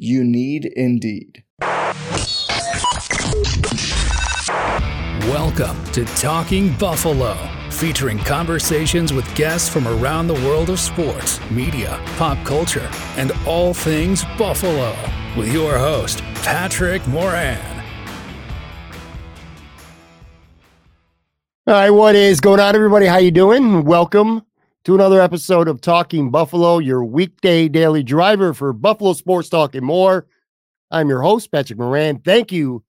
You need Indeed. Welcome to Talking Buffalo, featuring conversations with guests from around the world of sports, media, pop culture, and all things Buffalo. With your host, Patrick Moran. All right, what is going on, everybody? How you doing? Welcome to another episode of Talking Buffalo, your weekday daily driver for Buffalo sports talk and more. I'm your host, Patrick Moran. Thank you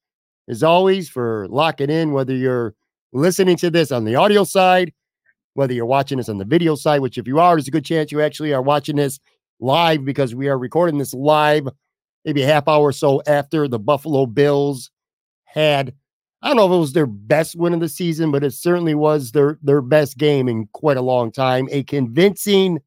as always, for locking in, whether you're listening to this on the audio side, whether you're watching this on the video side, which if you are, there's a good chance you actually are watching this live because we are recording this live, maybe a half hour or so after the Buffalo Bills had. I don't know if it was their best win of the season, but it certainly was their their best game in quite a long time. A convincing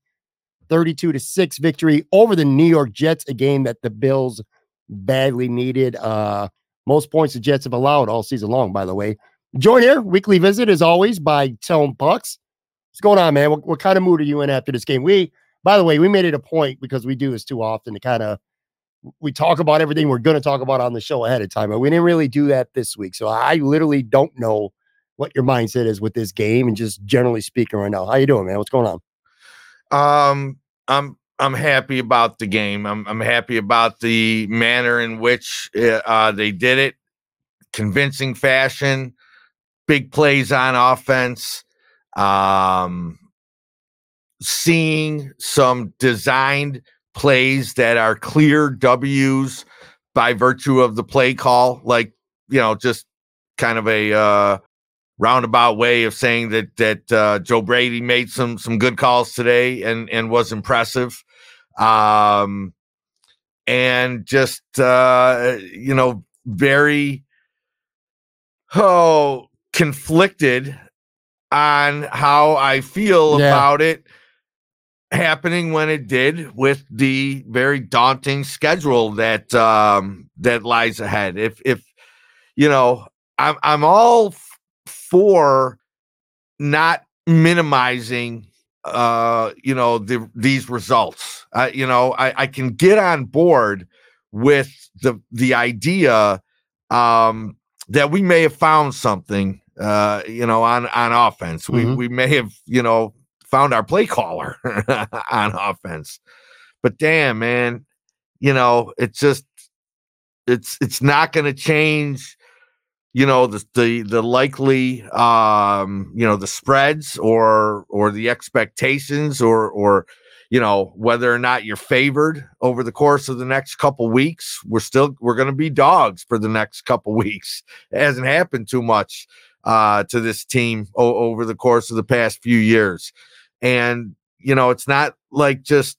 32 to 6 victory over the New York Jets, a game that the Bills badly needed. Uh most points the Jets have allowed all season long, by the way. Join here, weekly visit as always by Tone Pucks. What's going on, man? What, what kind of mood are you in after this game? We, by the way, we made it a point because we do this too often to kind of we talk about everything we're going to talk about on the show ahead of time, but we didn't really do that this week. So I literally don't know what your mindset is with this game and just generally speaking right now. How you doing, man? What's going on? Um, I'm I'm happy about the game. I'm I'm happy about the manner in which uh, uh, they did it, convincing fashion, big plays on offense, um, seeing some designed plays that are clear W's by virtue of the play call, like you know, just kind of a uh, roundabout way of saying that that uh, Joe Brady made some some good calls today and and was impressive um, and just uh, you know very oh conflicted on how I feel yeah. about it happening when it did with the very daunting schedule that um that lies ahead if if you know i'm i'm all for not minimizing uh, you know, the, these results. Uh, you know, I, I can get on board with the the idea um, that we may have found something, uh, you know, on on offense. Mm-hmm. We we may have, you know, found our play caller on offense. But damn, man, you know, it's just it's it's not going to change you know the the the likely um you know the spreads or or the expectations or or you know whether or not you're favored over the course of the next couple weeks. We're still we're going to be dogs for the next couple weeks. It hasn't happened too much uh to this team o- over the course of the past few years and you know it's not like just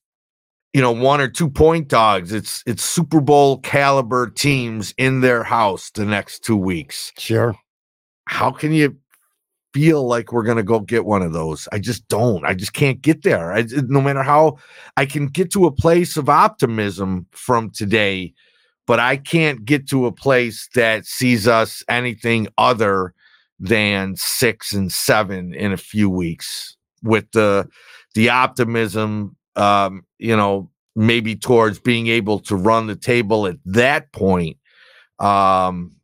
you know one or two point dogs. It's it's super bowl caliber teams in their house the next two weeks. Sure. How can you feel like we're going to go get one of those? I just don't. I just can't get there. I, no matter how i can get to a place of optimism from today but i can't get to a place that sees us anything other than six and seven in a few weeks with the the optimism um, you know, maybe towards being able to run the table at that point, um,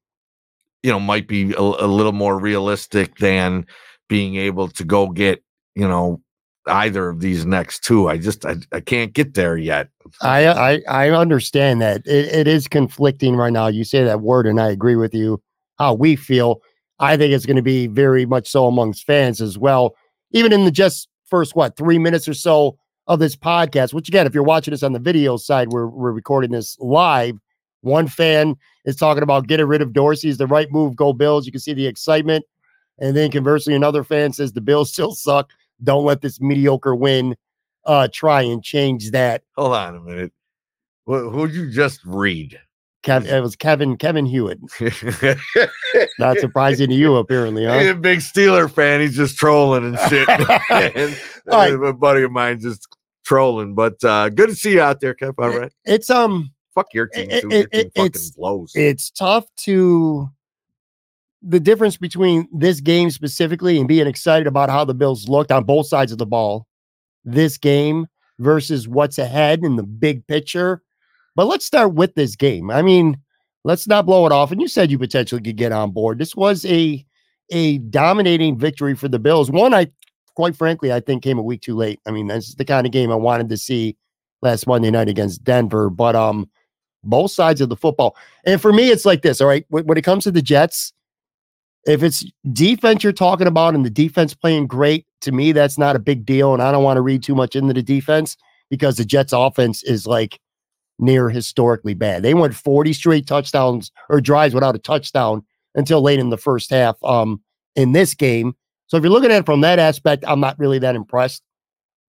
you know, might be a, a little more realistic than being able to go get, you know, either of these next two. I just I, I can't get there yet. I I, I understand that it, it is conflicting right now. You say that word, and I agree with you. How we feel, I think it's going to be very much so amongst fans as well. Even in the just first what three minutes or so of this podcast, which again, if you're watching this on the video side, we're we're recording this live. One fan is talking about getting rid of Dorsey is the right move. Go Bills. You can see the excitement. And then conversely, another fan says the Bills still suck. Don't let this mediocre win uh, try and change that. Hold on a minute. Who would you just read? Kev, it was Kevin Kevin Hewitt. Not surprising to you, apparently. Huh? He's a big Steeler fan. He's just trolling and shit. and, right. A buddy of mine just trolling. But uh, good to see you out there, Kev. All right. It's um. Fuck your team. It, it, it, it's blows. It's tough to the difference between this game specifically and being excited about how the Bills looked on both sides of the ball, this game versus what's ahead in the big picture. But let's start with this game. I mean, let's not blow it off. And you said you potentially could get on board. This was a a dominating victory for the Bills. One, I quite frankly, I think came a week too late. I mean, that's the kind of game I wanted to see last Monday night against Denver. But um, both sides of the football. And for me, it's like this. All right, when it comes to the Jets, if it's defense you're talking about and the defense playing great, to me, that's not a big deal. And I don't want to read too much into the defense because the Jets offense is like near historically bad. They went 40 straight touchdowns or drives without a touchdown until late in the first half um, in this game. So if you're looking at it from that aspect, I'm not really that impressed.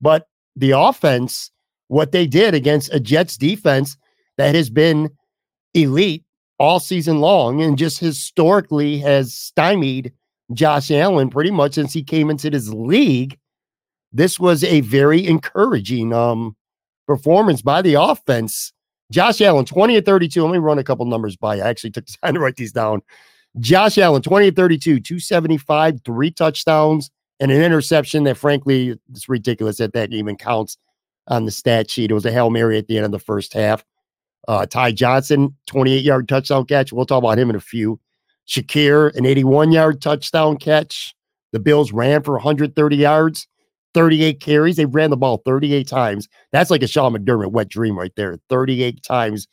But the offense, what they did against a Jets defense that has been elite all season long and just historically has stymied Josh Allen pretty much since he came into this league. This was a very encouraging um, performance by the offense. Josh Allen, 20 at 32. Let me run a couple numbers by you. I actually took the time to write these down. Josh Allen, 20 at 32, 275, three touchdowns, and an interception that, frankly, it's ridiculous that that even counts on the stat sheet. It was a Hail Mary at the end of the first half. Uh, Ty Johnson, 28 yard touchdown catch. We'll talk about him in a few. Shakir, an 81 yard touchdown catch. The Bills ran for 130 yards, 38 carries. They ran the ball 38 times. That's like a Sean McDermott wet dream right there. 38 times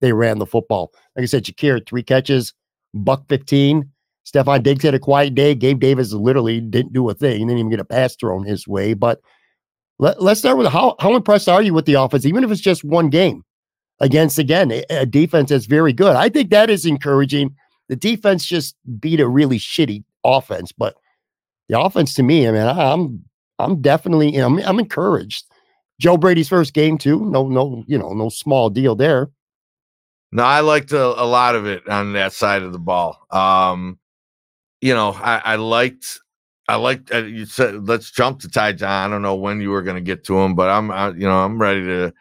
they ran the football. Like I said, Shakir, three catches, buck 15. Stefon Diggs had a quiet day. Gabe Davis literally didn't do a thing. He didn't even get a pass thrown his way. But let, us start with how, how impressed are you with the offense, even if it's just one game? against again a, a defense that's very good. I think that is encouraging. The defense just beat a really shitty offense, but the offense to me, I mean, I, am I'm definitely I'm, I'm encouraged. Joe Brady's first game too. No, no, you know, no small deal there. No, I liked a, a lot of it on that side of the ball. Um, you know, I, I liked I liked uh, you said let's jump to Ty John. I don't know when you were going to get to him, but I'm I, you know I'm ready to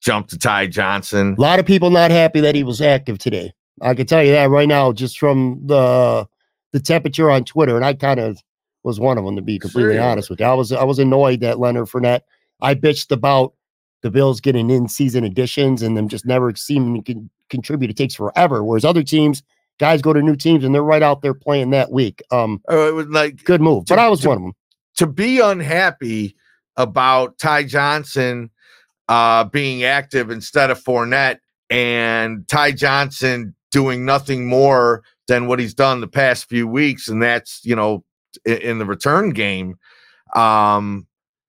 jump to Ty Johnson. A lot of people not happy that he was active today. I can tell you that right now, just from the the temperature on Twitter, and I kind of was one of them to be completely sure. honest with you. I was I was annoyed that Leonard Fournette. I bitched about the Bills getting in season additions and them just never seeming to con- contribute. It takes forever. Whereas other teams, guys go to new teams and they're right out there playing that week. Um, oh, it was like good move, to, but I was to, one of them. To be unhappy about Ty Johnson uh, being active instead of Fournette and Ty Johnson doing nothing more than what he's done the past few weeks, and that's you know in, the return game. Um,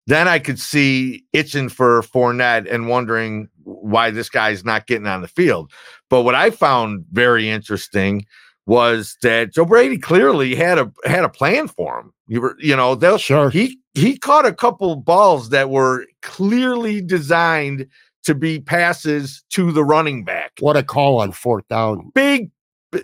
then I could see itching for Fournette and wondering why this guy's not getting on the field. But what I found very interesting was that Joe Brady clearly had a had a plan for him. You were, you know, they'll sure he he caught a couple balls that were clearly designed to be passes to the running back. What a call on fourth down. Big,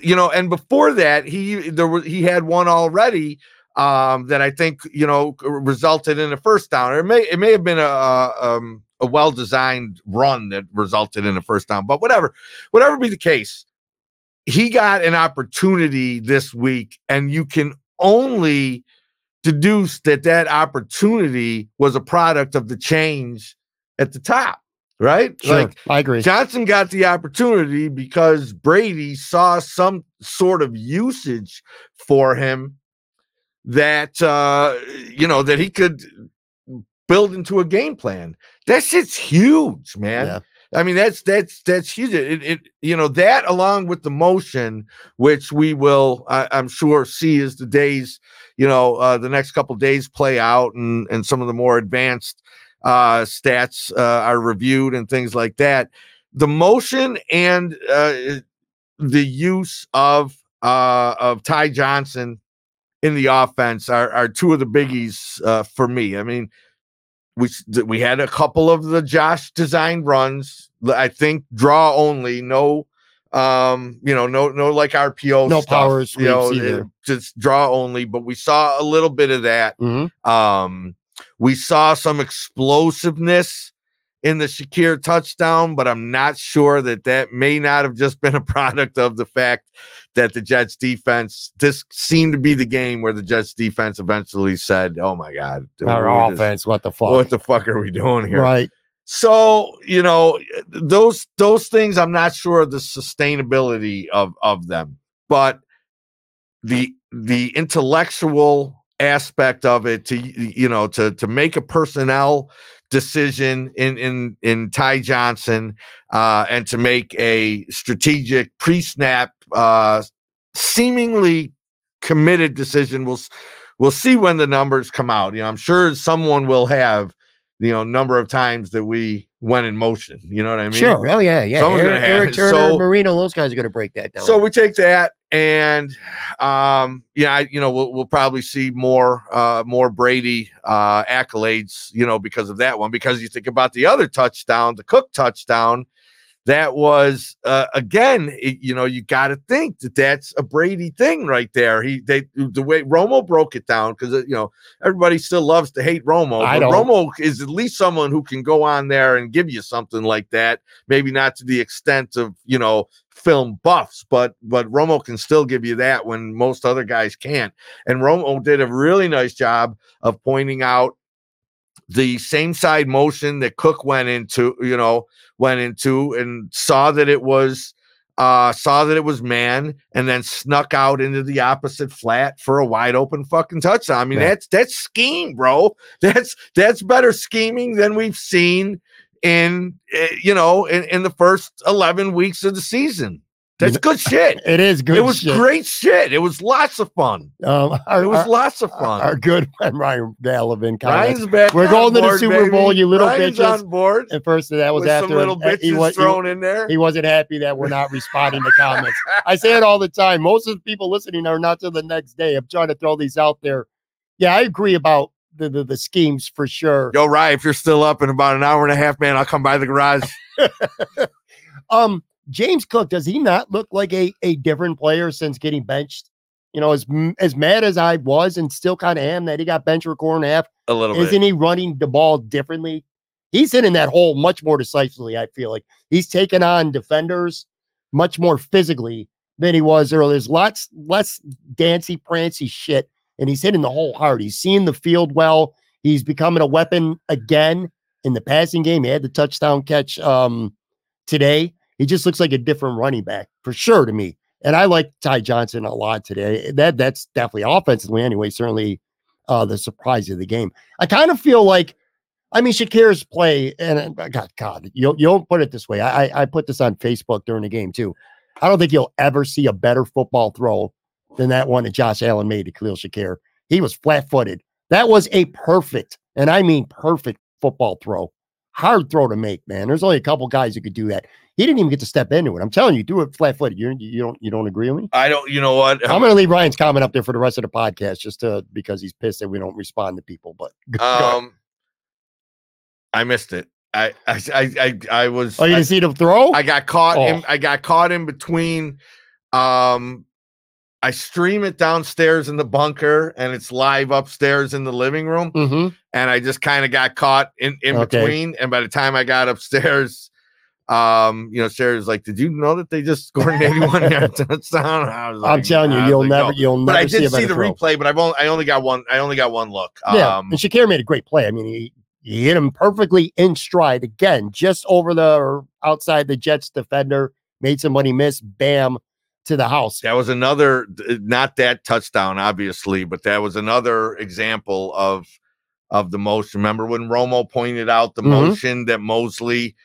you know, and before that, he there was he had one already um that I think, you know, resulted in a first down. Or it may it may have been a, a um a well-designed run that resulted in a first down, but whatever, whatever be the case, he got an opportunity this week, and you can only deduce that that opportunity was a product of the change at the top, right? Sure, like I agree. Johnson got the opportunity because Brady saw some sort of usage for him that uh you know that he could build into a game plan. That shit's huge, man. Yeah. I mean, that's that's that's huge. It, it, you know that along with the motion, which we will, I, am sure, see as the days, you know, uh, the next couple days play out, and and some of the more advanced uh, stats uh, are reviewed and things like that. The motion and uh, the use of uh, of Ty Johnson in the offense are, are two of the biggies uh, for me. I mean, we we had a couple of the Josh designed runs. I think draw only, no um you know no no like rpo no stuff, power you know either. just draw only but we saw a little bit of that mm-hmm. um we saw some explosiveness in the Shakir touchdown, but I'm not sure that that may not have just been a product of the fact that the Jets defense, this seemed to be the game where the Jets defense eventually said, Oh my God, our offense, what the fuck? What the fuck are we doing here? Right. So, you know, those those things I'm not sure of the sustainability of of them, but the the intellectual aspect of it to you know to to make a personnel decision in in in Ty Johnson uh, and to make a strategic pre-snap uh, seemingly committed decision. We'll we'll see when the numbers come out. You know, I'm sure someone will have you know number of times that we went in motion. You know what I mean? Sure. Oh yeah, yeah. Eric, Eric Turner, so, Marino, those guys are going to break that down. So we take that, and um, yeah, I, you know, we'll we'll probably see more uh more Brady uh accolades, you know, because of that one. Because you think about the other touchdown, the Cook touchdown that was uh, again, it, you know, you got to think that that's a Brady thing right there. He they the way Romo broke it down because uh, you know everybody still loves to hate Romo, I don't. Romo is at least someone who can go on there and give you something like that. Maybe not to the extent of you know film buffs, but but Romo can still give you that when most other guys can't. And Romo did a really nice job of pointing out the same side motion that Cook went into, you know, went into and saw that it was uh saw that it was man and then snuck out into the opposite flat for a wide open fucking touchdown. I mean, that's that's scheme, bro. That's that's better scheming than we've seen in eh, you know in, in the first 11 weeks of the season. That's good shit. It is good. It was shit. great shit. It was lots of fun. Um, our, it was our, lots of fun. Our good friend Ryan Gallivan. Ryan's back. We're going board, to the Super baby. Bowl, you little Ryan's bitches. on board. At first, that was with after some little bitches he, was, thrown in there. He wasn't happy that we're not responding to comments. I say it all the time. Most of the people listening are not till the next day. I'm trying to throw these out there. Yeah, I agree about the, the, the schemes for sure. Yo, Ryan, if you're still up in about an hour and a half, man, I'll come by the garage. um, James Cook, does he not look like a, a different player since getting benched? You know, as as mad as I was and still kind of am that he got benched for a quarter and a half. A little isn't bit. he running the ball differently? He's hitting that hole much more decisively. I feel like he's taken on defenders much more physically than he was earlier. There's lots less dancy, prancy shit, and he's hitting the hole hard. He's seeing the field well. He's becoming a weapon again in the passing game. He had the touchdown catch um, today. He just looks like a different running back for sure to me. And I like Ty Johnson a lot today. That that's definitely offensively anyway. Certainly uh, the surprise of the game. I kind of feel like, I mean, Shakir's play, and uh, God, God, you'll you'll put it this way. I I put this on Facebook during the game too. I don't think you'll ever see a better football throw than that one that Josh Allen made to Khalil Shakir. He was flat footed. That was a perfect, and I mean perfect football throw. Hard throw to make, man. There's only a couple guys who could do that. He didn't even get to step into it. I'm telling you, do it flat footed. You you don't you don't agree with me? I don't. You know what? I'm going to leave Ryan's comment up there for the rest of the podcast, just to because he's pissed that we don't respond to people. But um, I missed it. I I I I, I was. Oh, you didn't I, see the throw? I got caught. Oh. In, I got caught in between. Um, I stream it downstairs in the bunker, and it's live upstairs in the living room. mm-hmm. And I just kind of got caught in in Okay. between. And by the time I got upstairs. Um, you know, Sarah's like, "Did you know that they just scored an 81 yard touchdown?" I I'm like, telling you, you'll like, never "No." you'll But never I did see better the throw. replay, but I've only I only got one. I only got one look. Yeah, Um, and Shakir made a great play. I mean, he, he hit him perfectly in stride again, just over the or outside the Jets defender, made somebody miss. Bam to the house. that was another, not that touchdown, obviously, but that was another example of of the motion. Remember when Romo pointed out the mm-hmm. motion that Mosley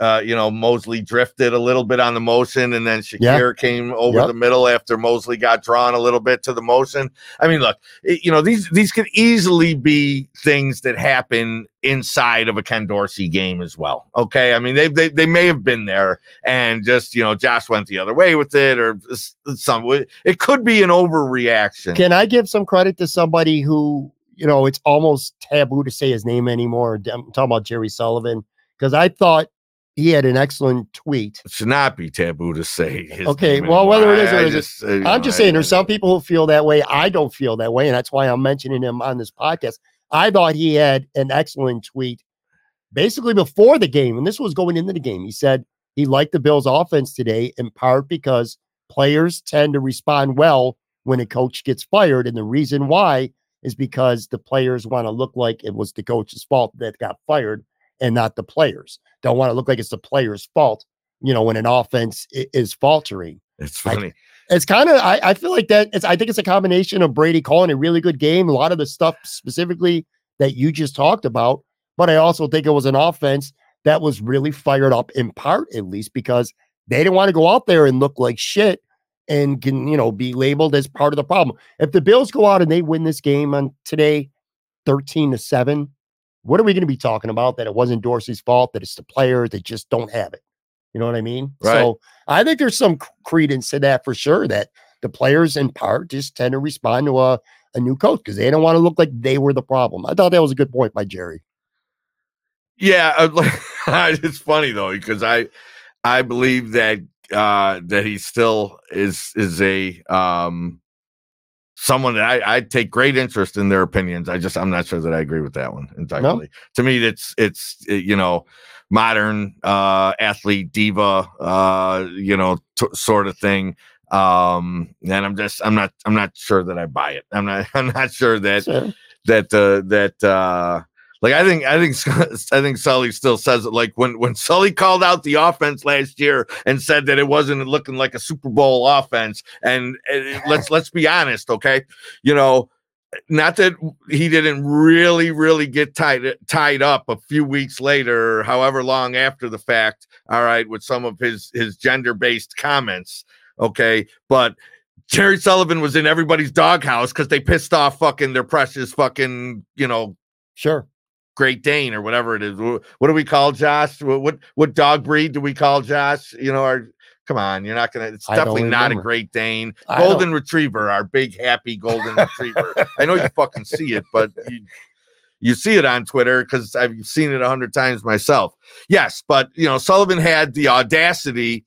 uh, you know, Mosley drifted a little bit on the motion, and then Shakir yeah. came over yep. the middle after Mosley got drawn a little bit to the motion. I mean, look, it, you know, these these could easily be things that happen inside of a Ken Dorsey game as well. Okay, I mean, they they they may have been there, and just you know, Josh went the other way with it, or some. It could be an overreaction. Can I give some credit to somebody who? You know, it's almost taboo to say his name anymore. I'm talking about Jerry Sullivan because I thought he had an excellent tweet. It should not be taboo to say. okay, well, whether it is or just, uh, I'm just saying, there's some people who feel that way. I don't feel that way, and that's why I'm mentioning him on this podcast. I thought he had an excellent tweet, basically before the game, and this was going into the game. He said he liked the Bills' offense today, in part because players tend to respond well when a coach gets fired, and the reason why is because the players want to look like it was the coach's fault that got fired and not the players. Don't want to look like it's the players' fault, you know, when an offense is faltering. It's funny. I, it's kind of I, I feel like that it's I think it's a combination of Brady calling a really good game, a lot of the stuff specifically that you just talked about, but I also think it was an offense that was really fired up in part at least because they didn't want to go out there and look like shit and can, you know, be labeled as part of the problem. If the Bills go out and they win this game on today 13 to 7, what are we going to be talking about? That it wasn't Dorsey's fault, that it's the players that just don't have it. You know what I mean? Right. So I think there's some credence to that for sure. That the players, in part, just tend to respond to a, a new coach because they don't want to look like they were the problem. I thought that was a good point by Jerry. Yeah, uh, it's funny though because I I believe that uh that he still is is a um someone that I, I take great interest in their opinions. I just I'm not sure that I agree with that one entirely. No? To me, it's it's it, you know modern uh athlete diva uh you know t- sort of thing um and i'm just i'm not i'm not sure that i buy it i'm not i'm not sure that sure. that uh that uh like I think I think I think Sully still says it. Like when when Sully called out the offense last year and said that it wasn't looking like a Super Bowl offense. And, and let's let's be honest, okay? You know, not that he didn't really really get tied tied up a few weeks later, however long after the fact. All right, with some of his his gender based comments. Okay, but Jerry Sullivan was in everybody's doghouse because they pissed off fucking their precious fucking you know sure Great Dane or whatever it is. What do we call Josh? What what dog breed do we call Josh? You know, our come on, you're not gonna. It's definitely not a Great Dane. Golden Retriever, our big happy Golden Retriever. I know you fucking see it, but you, you see it on Twitter because I've seen it a hundred times myself. Yes, but you know, Sullivan had the audacity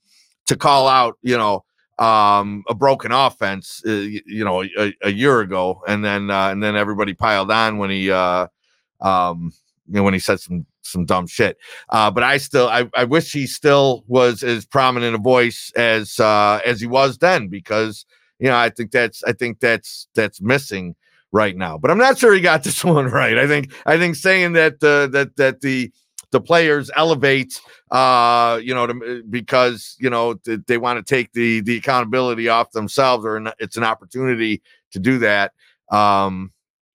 to call out, you know, um, a broken offense, uh, you, you, know, a, a, year ago, and then uh, and then everybody piled on when he uh, um, you know, when he said some some dumb shit. Uh, but I still I, I wish he still was as prominent a voice as uh, as he was then because you know I think that's I think that's that's missing right now. But I'm not sure he got this one right. I think I think saying that uh, that that the the players elevate uh you know to, because you know they want to take the the accountability off themselves or it's an opportunity to do that um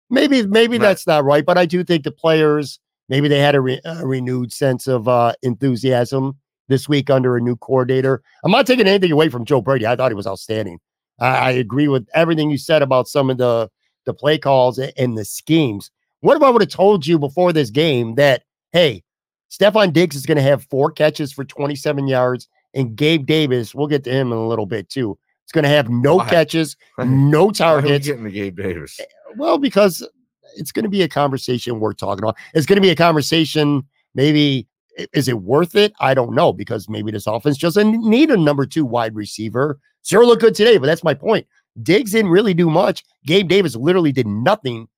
Maybe maybe right. that's not right, but I do think the players maybe they had a, re- a renewed sense of uh, enthusiasm this week under a new coordinator. I'm not taking anything away from Joe Brady. I thought he was outstanding. I, I agree with everything you said about some of the the play calls and the schemes. What if I would have told you before this game that hey, Stefon Diggs is going to have four catches for 27 yards, and Gabe Davis, we'll get to him in a little bit too. It's going to have no Why? catches, no targets. Getting the Gabe Davis. Well, because it's going to be a conversation we're talking about. It's going to be a conversation. Maybe is it worth it? I don't know because maybe this offense doesn't need a number two wide receiver. Sure, look good today, but that's my point. Diggs didn't really do much. Gabe Davis literally did nothing,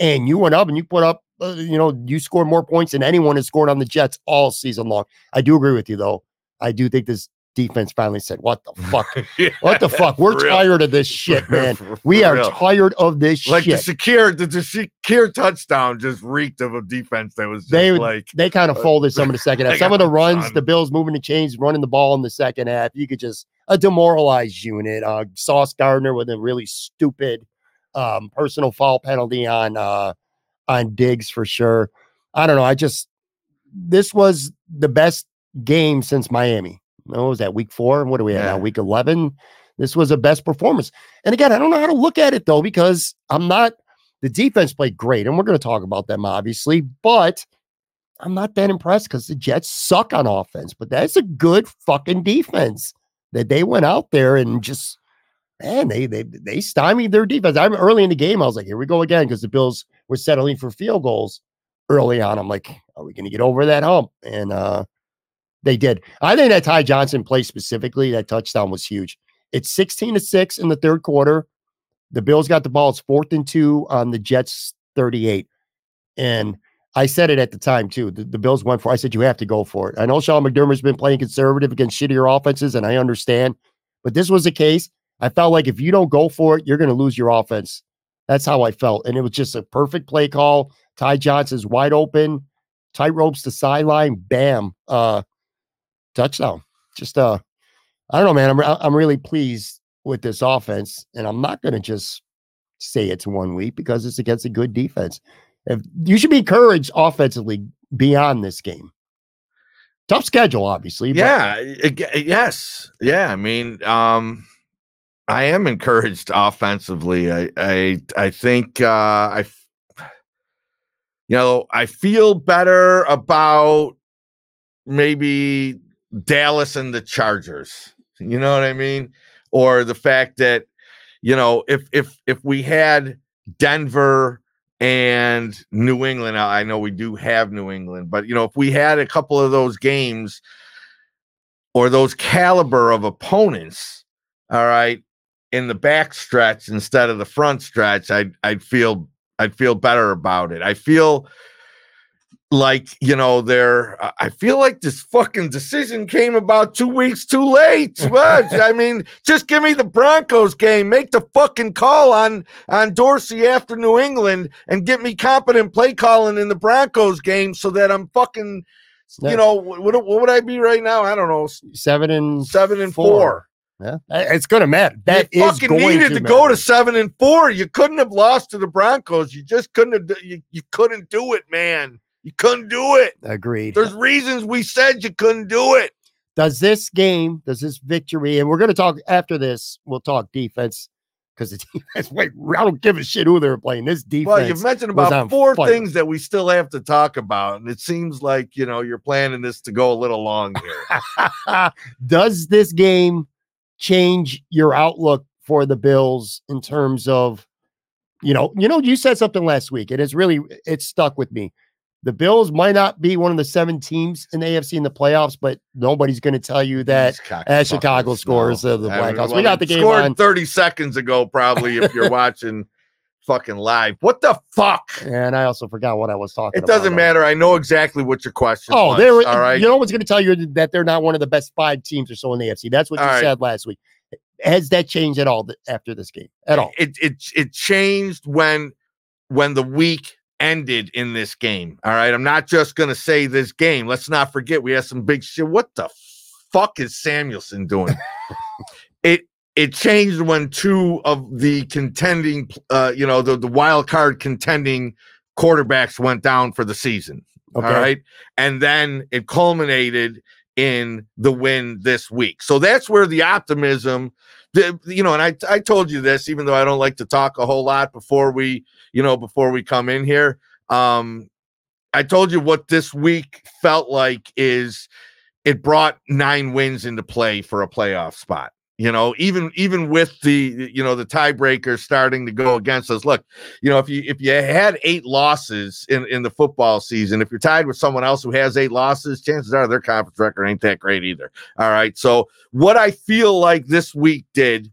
and you went up and you put up. Uh, you know, you scored more points than anyone has scored on the Jets all season long. I do agree with you though. I do think this defense finally said, "What the fuck? yeah, what the fuck? We're tired of this shit, man. we are real. tired of this shit. like shit." the Shakir, the, the Shakir touchdown just reeked of a defense that was they like they kind of uh, folded some of the second half. Some of the runs, the Bills moving the chains, running the ball in the second half. You could just a demoralized unit. Uh, Sauce Gardner with a really stupid um, personal foul penalty on uh, on Diggs for sure. I don't know. I just this was the best game since Miami. What was that week four? What are we at yeah. now? Week eleven. This was a best performance. And again, I don't know how to look at it though because I'm not. The defense played great, and we're going to talk about them obviously, but I'm not that impressed because the Jets suck on offense. But that's a good fucking defense that they went out there and just man, they they they stymied their defense. I'm early in the game. I was like, here we go again because the Bills were settling for field goals early on. I'm like, are we going to get over that hump? And uh they did. I think that Ty Johnson play specifically, that touchdown was huge. It's 16 to 6 in the third quarter. The Bills got the ball. It's fourth and two on the Jets 38. And I said it at the time too. The, the, Bills went for. I said you have to go for it. I know Sean McDermott's been playing conservative against shittier offenses, and I understand. But this was the case. I felt like if you don't go for it, you're going to lose your offense. That's how I felt, and it was just a perfect play call. Ty Johnson's wide open, tight ropes the sideline, bam, uh, touchdown. Just uh, I don't know, man. I'm I'm really pleased with this offense, and I'm not going to just say it's one week because it's against a good defense. If you should be encouraged offensively beyond this game. Tough schedule, obviously. Yeah. yes. Yeah. I mean, um, I am encouraged offensively. I I I think uh, I you know I feel better about maybe Dallas and the Chargers. You know what I mean? Or the fact that you know if if if we had Denver and New England. I know we do have New England, but you know, if we had a couple of those games or those caliber of opponents, all right, in the back stretch instead of the front stretch, I'd I'd feel I'd feel better about it. I feel like you know there i feel like this fucking decision came about two weeks too late i mean just give me the broncos game make the fucking call on on dorsey after new england and get me competent play calling in the broncos game so that i'm fucking you know what, what would i be right now i don't know seven and seven and four, four. Yeah, it's going to matter. That you fucking needed to, to go to seven and four. You couldn't have lost to the Broncos. You just couldn't have. You, you couldn't do it, man. You couldn't do it. Agreed. There's reasons we said you couldn't do it. Does this game, does this victory, and we're going to talk after this, we'll talk defense because the defense, wait, I don't give a shit who they're playing. This defense. Well, you've mentioned about four fire. things that we still have to talk about. And it seems like, you know, you're planning this to go a little long here. does this game change your outlook for the Bills in terms of, you know, you know, you said something last week, and it's really, it's stuck with me the Bills might not be one of the seven teams in the AFC in the playoffs, but nobody's going to tell you that as Chicago scores no. the Blackhawks. we got the game scored on 30 seconds ago, probably if you're watching fucking live. What the fuck? And I also forgot what I was talking. It doesn't matter. I know exactly what your question. Oh, they were. All right. You know what's going to tell you that they're not one of the best five teams or so in the AFC. That's what all you right. said last week. Has that changed at all after this game? At all? It it it changed when when the week ended in this game. All right. I'm not just going to say this game. Let's not forget we have some big shit. What the fuck is Samuelsson doing? it it changed when two of the contending uh you know the, the wild card contending quarterbacks went down for the season. Okay. All right. And then it culminated in the win this week. So that's where the optimism you know, and I I told you this, even though I don't like to talk a whole lot before we, you know, before we come in here. Um, I told you what this week felt like is it brought nine wins into play for a playoff spot you know even even with the you know the tiebreaker starting to go against us. Look you know if you if you had eight losses in in the football season if you're tied with someone else who has eight losses chances are their conference record ain't that great either. All right. So what i feel like this week did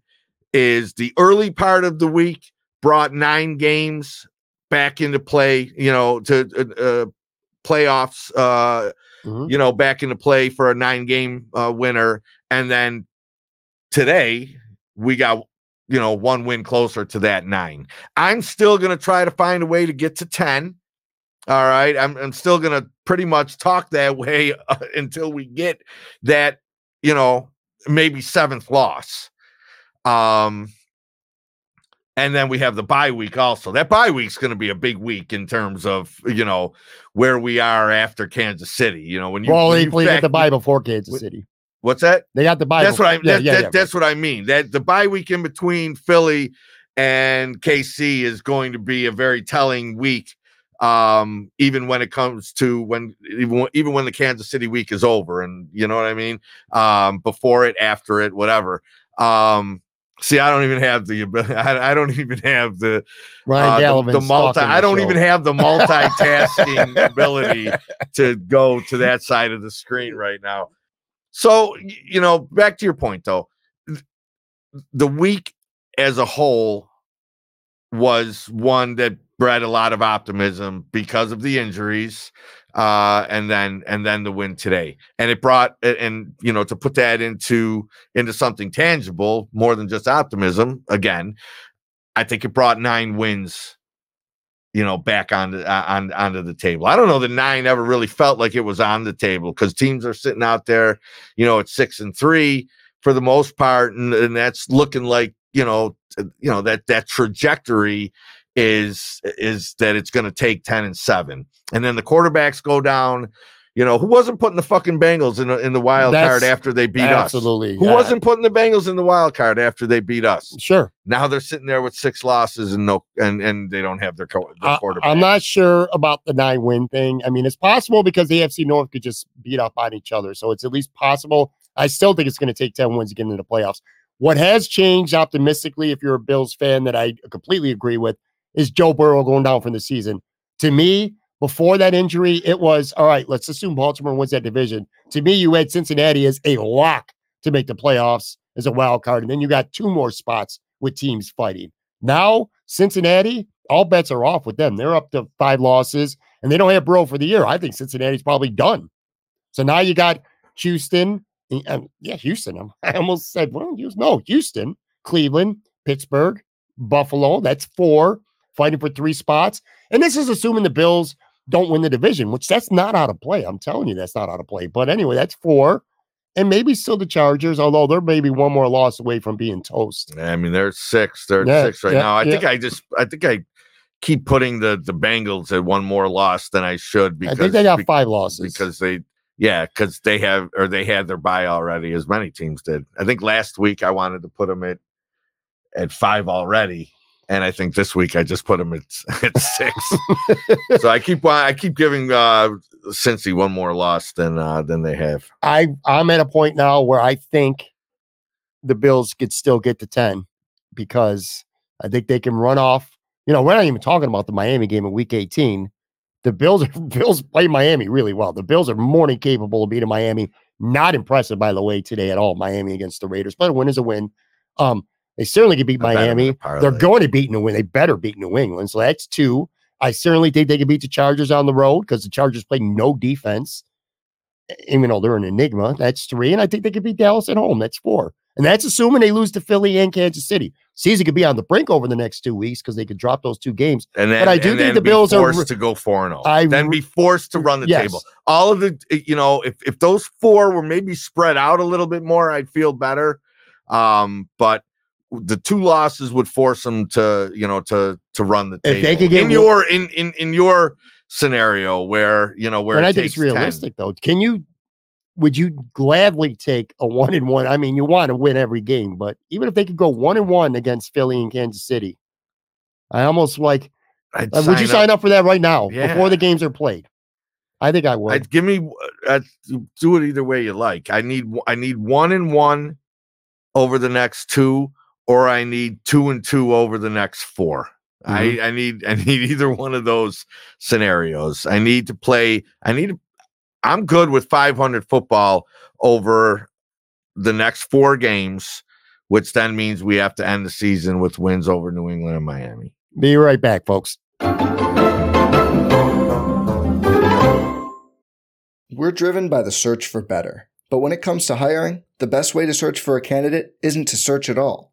is the early part of the week brought nine games back into play you know to uh, uh playoffs uh mm-hmm. you know back into play for a nine game uh winner and then today we got you know one win closer to that nine i'm still going to try to find a way to get to 10 all right i'm, I'm still going to pretty much talk that way uh, until we get that you know maybe seventh loss um and then we have the bye week also. That bye week's going to be a big week in terms of you know where we are after Kansas City. You know when you well, when you fact- the bye before Kansas City. What's that? They got the bye. That's what I. yeah, that- yeah, that- yeah, that's what I mean. That the bye week in between Philly and KC is going to be a very telling week. Um, even when it comes to when even when- even when the Kansas City week is over, and you know what I mean. Um, before it, after it, whatever. Um, see, I don't even have the ability. I, I don't even have the Ryan uh, the- the, multi. I don't show. even have the multitasking ability to go to that side of the screen right now. So you know, back to your point though, the week as a whole was one that bred a lot of optimism because of the injuries uh and then and then the win today. And it brought and you know to put that into into something tangible more than just optimism again i think it brought nine wins you know back on uh, on onto the table. I don't know The nine ever really felt like it was on the table because teams are sitting out there you know at six and three for the most part and, and that's looking like you know you know that that trajectory is is that it's going to take 10 and 7 and then the quarterbacks go down you know who wasn't putting the fucking bengals in the, in the wild That's card after they beat us Absolutely. who yeah. wasn't putting the bengals in the wild card after they beat us Sure. now they're sitting there with six losses and no and and they don't have their, co- their I, quarterback I'm not sure about the nine win thing. I mean, it's possible because the AFC North could just beat up on each other. So it's at least possible. I still think it's going to take 10 wins to get into the playoffs. What has changed optimistically, if you're a Bills fan that I completely agree with, is Joe Burrow going down for the season. To me, before that injury, it was all right, let's assume Baltimore wins that division. To me, you had Cincinnati as a lock to make the playoffs as a wild card. And then you got two more spots with teams fighting. Now, Cincinnati, all bets are off with them. They're up to five losses and they don't have Burrow for the year. I think Cincinnati's probably done. So now you got Houston. and- yeah, Houston. I almost said, well. No, Houston, Cleveland, Pittsburgh, Buffalo. That's four fighting for three spots. And this is assuming the Bills don't win the division, which that's not out of play. I'm telling you, that's not out of play. But anyway, that's four. And maybe still the Chargers, although they're maybe one more loss away from being toast. I mean, they're six. They're Yeah, six right yeah, now. I yeah. think I just, I think I keep putting the the Bengals at one more loss than I should I because think they got be- five losses. because they, yeah, because they have or they had their bye already, as many teams did. I think last week I wanted to put them at at five already, and I think this week I just put them at at six. so I keep I keep giving uh Cincy one more loss than uh than they have. I I'm at a point now where I think the Bills could still get to 10 because I think they can run off. You know, we're not even talking about the Miami game in week 18. The Bills are Bills play Miami really well. The Bills are more than capable of beating Miami. Not impressive, by the way, today at all. Miami against the Raiders, but a win is a win. Um, they certainly can beat I bet 'em in Miami. They're going to beat New England. They better beat New England. So that's two. I certainly think they can beat the Chargers on the road because the Chargers play no defense, even though they're an enigma. That's three. And I think they could beat Dallas at home. That's four. And that's assuming they lose to Philly and Kansas City. Season could be on the brink over the next two weeks because they could drop those two games. And then, I do think then the be Bills are forced to go four and zero. I Then be forced to run the Yes. table. All of the, eh, you know, if if those four were maybe spread out a little bit more, I'd feel better. Um, but the two losses would force them to, you know, to to run the table. If they could get in one- your in in in your scenario where you know where and I think it's takes 10. realistic, though. Can you, would you gladly take a one and one? I mean, you want to win every game, but even if they could go one and one against Philly and Kansas City, I almost like, I'd uh, would you sign up for that right now Yeah. before the games are played? I think I would. I'd give me uh, do it either way you like. I need I need one and one over the next two, or I need two and two over the next 4 mm-hmm. I I need I need either one of those scenarios. I need to play. I need. To, I'm good with 500 football over the next four games, which then means we have to end the season with wins over New England and Miami. Be right back, folks. We're driven by the search for better. But when it comes to hiring, the best way to search for a candidate isn't to search at all.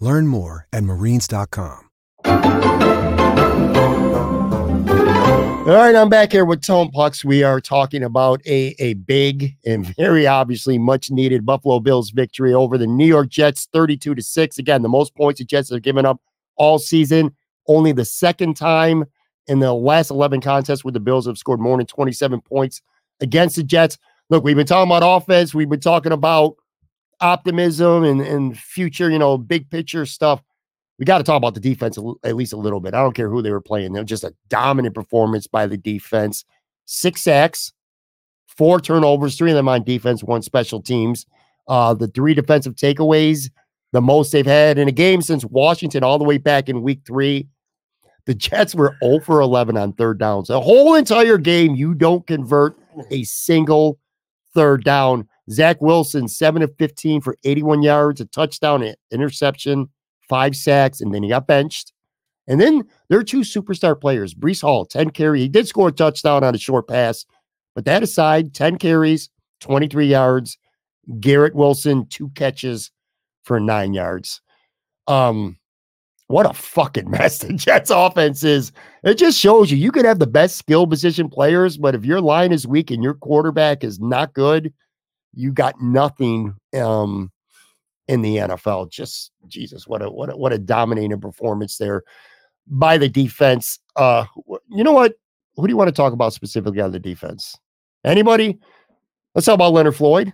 Learn more at marines.com. All right, I'm back here with Tone Pucks. We are talking about a, a big and very obviously much needed Buffalo Bills victory over the New York Jets 32 to 6. Again, the most points the Jets have given up all season. Only the second time in the last 11 contests where the Bills have scored more than 27 points against the Jets. Look, we've been talking about offense, we've been talking about optimism and, and future, you know, big picture stuff. We got to talk about the defense at least a little bit. I don't care who they were playing. They're just a dominant performance by the defense. Six sacks, four turnovers, three of them on defense, one special teams. Uh, the three defensive takeaways, the most they've had in a game since Washington all the way back in week three. The Jets were 0 for 11 on third downs. The whole entire game, you don't convert a single third down. Zach Wilson, 7 of 15 for 81 yards, a touchdown, an interception, five sacks, and then he got benched. And then there are two superstar players. Breece Hall, 10 carry. He did score a touchdown on a short pass, but that aside, 10 carries, 23 yards. Garrett Wilson, two catches for nine yards. Um, what a fucking mess the Jets offense is. It just shows you you could have the best skill position players, but if your line is weak and your quarterback is not good, you got nothing um, in the NFL. Just Jesus, what a what a, what a dominating performance there by the defense. Uh, you know what? Who do you want to talk about specifically on the defense? Anybody? Let's talk about Leonard Floyd.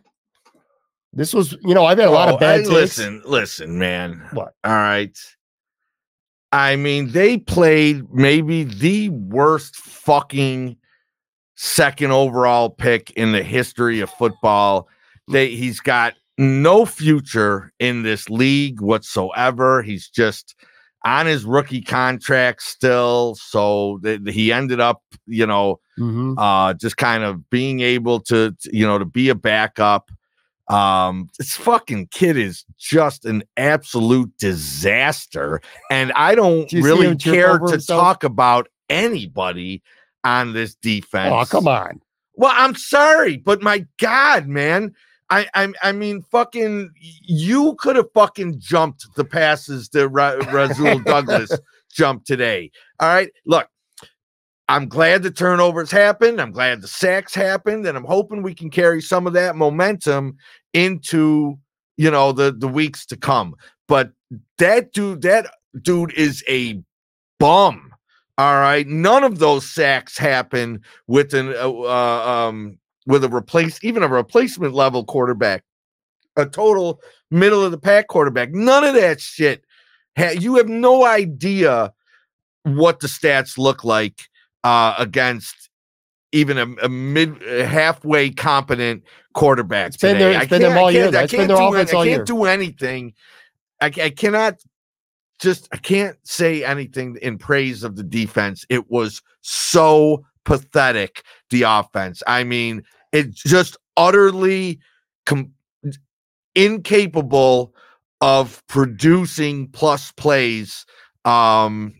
This was, you know, I've had a lot of oh, bad. listen, listen, man. What? All right. I mean, they played maybe the worst fucking second overall pick in the history of football. They he's got no future in this league whatsoever. He's just on his rookie contract still. So th- he ended up, you know, mm-hmm. uh, just kind of being able to, to, you know, to be a backup. Um, this fucking kid is just an absolute disaster. And I don't really care to himself? talk about anybody on this defense. Oh, come on. Well, I'm sorry, but my God, man. I, I I mean, fucking, you could have fucking jumped the passes that Ra- Rasul Douglas jumped today. All right, look, I'm glad the turnovers happened. I'm glad the sacks happened, and I'm hoping we can carry some of that momentum into you know the the weeks to come. But that dude, that dude is a bum. All right, none of those sacks happen with an uh, uh, um with a replace even a replacement level quarterback, a total middle of the pack quarterback. None of that shit. You have no idea what the stats look like uh, against even a, a mid halfway competent quarterback. It's been, there, it's been them all year. I can't, do, I can't do anything. I, I cannot just I can't say anything in praise of the defense. It was so pathetic, the offense. I mean, it just utterly com- incapable of producing plus plays um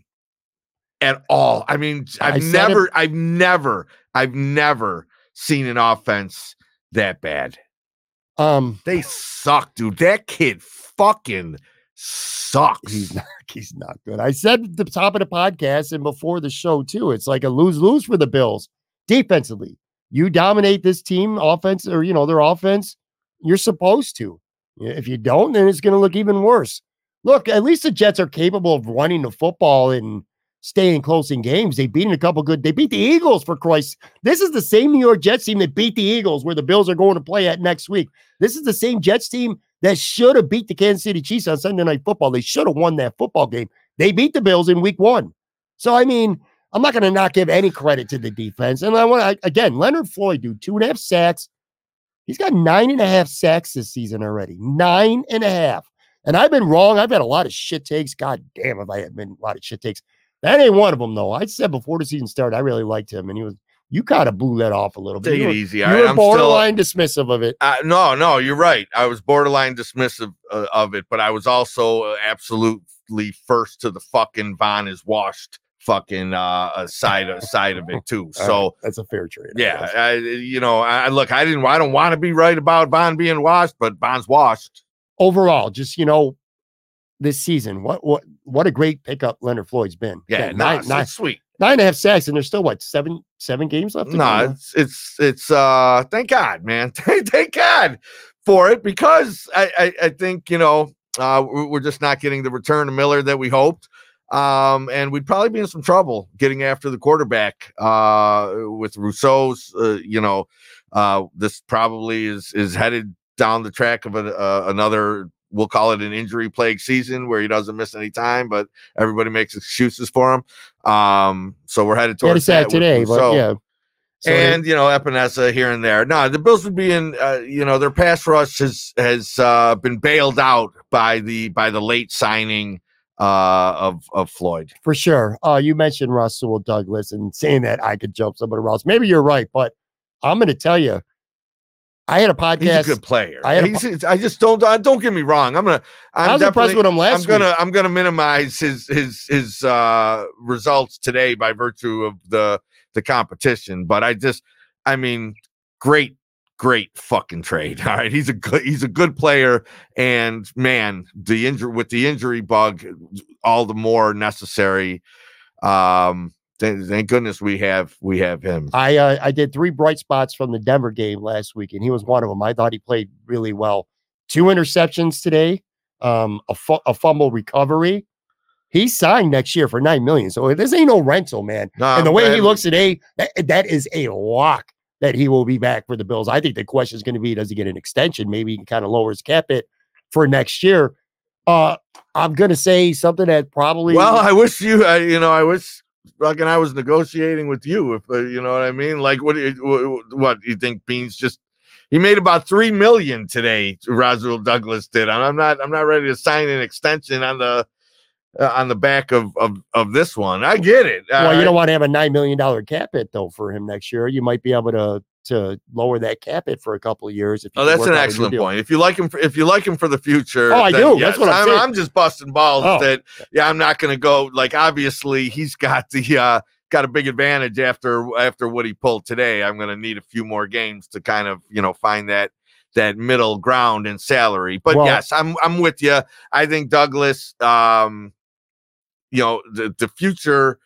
at all. I mean, I've I never, it- I've never, I've never seen an offense that bad. Um, they suck, dude. That kid fucking sucks. He's not, he's not good. I said at the top of the podcast and before the show too. It's like a lose lose for the Bills defensively. you dominate this team offense or you know their offense, you're supposed to. If you don't, then it's going to look even worse. Look, at least the Jets are capable of running the football and staying close in games. They beat a couple good. They beat the Eagles for Christ. This is the same New York Jets team that beat the Eagles, where the Bills are going to play at next week. This is the same Jets team that should have beat the Kansas City Chiefs on Sunday Night Football. They should have won that football game. They beat the Bills in Week One. So I mean, I'm not going to not give any credit to the defense. And I want to again, Leonard Floyd, do two and a half sacks. He's got nine and a half sacks this season already. Nine and a half. And I've been wrong. I've had a lot of shit takes. God damn, if I have been a lot of shit takes. That ain't one of them, though. I said before the season started, I really liked him, and he was. You kind of blew that off a little bit. Take you it were, easy. You all were? I'm borderline still, dismissive of it. uh, no, no, you're right. I was borderline dismissive uh, of it, but I was also uh, absolutely first to the fucking Von is washed fucking uh, uh, side of side of it too. So right, that's a fair trade. Yeah, guess. I, you know, I look, I didn't, I don't want to be right about Von being washed, but Von's washed. Overall, just you know, this season, what what what a great pickup Leonard Floyd's been. Yeah, Again, no, nine, nine, sweet. Nine and a half sacks, and there's still what seven seven games left. No, go? it's it's it's uh thank God, man. thank God for it because I I, I think you know uh we're we're just not getting the return of Miller that we hoped. Um, and we'd probably be in some trouble getting after the quarterback uh with Rousseau's uh, you know uh this probably is is headed down the track of a, uh, another we'll call it an injury plague season where he doesn't miss any time but everybody makes excuses for him um so we're headed He had a towards that with today, but Rousseau yeah. So and you know Epenesa here and there. No, the Bills would be in. Uh, you know their pass rush has has uh, been bailed out by the by the late signing uh, of of Floyd. for sure. Uh, you mentioned Rasul Douglas and saying that I could jump somebody else. Maybe you're right, but I'm going to tell you, I had a podcast. He's a good player. I it's- I just don't. uh, Don't get me wrong. I'm gonna. I'm I was impressed with him last I'm gonna week. I'm gonna minimize his his his uh results today by virtue of the the competition. But I just I mean, great, great fucking trade. All right. He's a good he's a good player. And man, the injury with the injury bug, all the more necessary. Um thank, thank goodness we have we have him. I uh, I did three bright spots from the Denver game last week, and he was one of them. I thought he played really well. Two interceptions today, um, a, fu- a fumble recovery. He signed next year for nine million, so this ain't no rental, man. No, and the way he looks today, that, that is a lock that he will be back for the Bills. I think the question is going to be, does he get an extension? Maybe he can kind of lower his cap it for next year. Uh, I'm going to say something that probably Well, I wish you, I, you know, I wish fucking I was negotiating with you. If uh, you know what I mean, like what? What you think? Beans just he made about three million today. Rasul Douglas did. I'm not. I'm not ready to sign an extension on the uh, on the back of of of this one. I get it. well, all you right? don't want to have a nine million dollar cap hit though for him next year. You might be able to to lower that cap hit for a couple of years. If you Oh, that's an out a new excellent point. If you like him, for, if you like him for the future, Oh, I do. That's what I'm saying. I'm just busting balls. Oh. That yeah, I'm not going to go. Like obviously, he's got the uh, got a big advantage after after what he pulled today. I'm going to need a few more games to kind of you know find that that middle ground in salary. But Well- yes, I'm I'm with you. I think Douglas, um, you know, the the future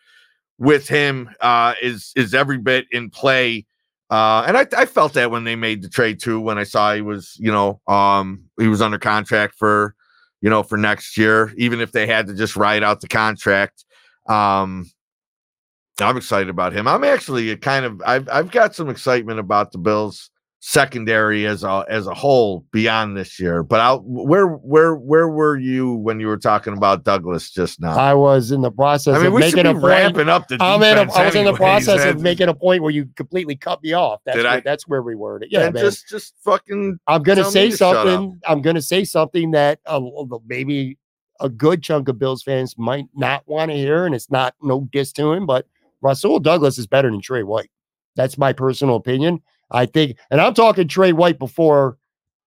with him uh, is is every bit in play. Uh, and I, I felt that when they made the trade too, when I saw he was, you know, um, he was under contract for, you know, for next year, even if they had to just ride out the contract. Um, I'm excited about him. I'm actually kind of I've I've got some excitement about the Bills secondary as a as a whole beyond this year. But I'll where where where were you when you were talking about Douglas just now? I was in the process I mean, of we should making be a point. ramping up the I'm in a, I was in the anyways, process of making a point where you completely cut me off. That's where, I? that's where we were. Yeah, man. just just fucking I'm tell say something. I'm to say something that uh, maybe a good chunk of Bills fans might not want to hear, and it's not no diss to him, but Rasul Douglas is better than Trey White. That's my personal opinion. I think, and I'm talking Trey White before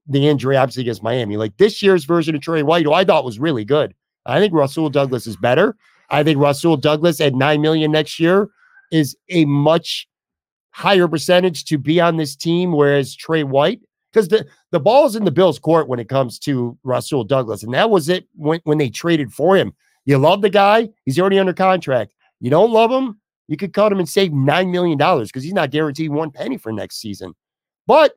the injury, obviously against Miami. Like this year's version of Trey White, who I thought was really good. I think Rasul Douglas is better. I think Rasul Douglas at nine million next year is a much higher percentage to be on this team, whereas Trey White, because the the ball is in the Bills' court when it comes to Rasul Douglas, and that was it when when they traded for him. You love the guy; he's already under contract. You don't love him. You could cut him and save $9 million because he's not guaranteed one penny for next season. But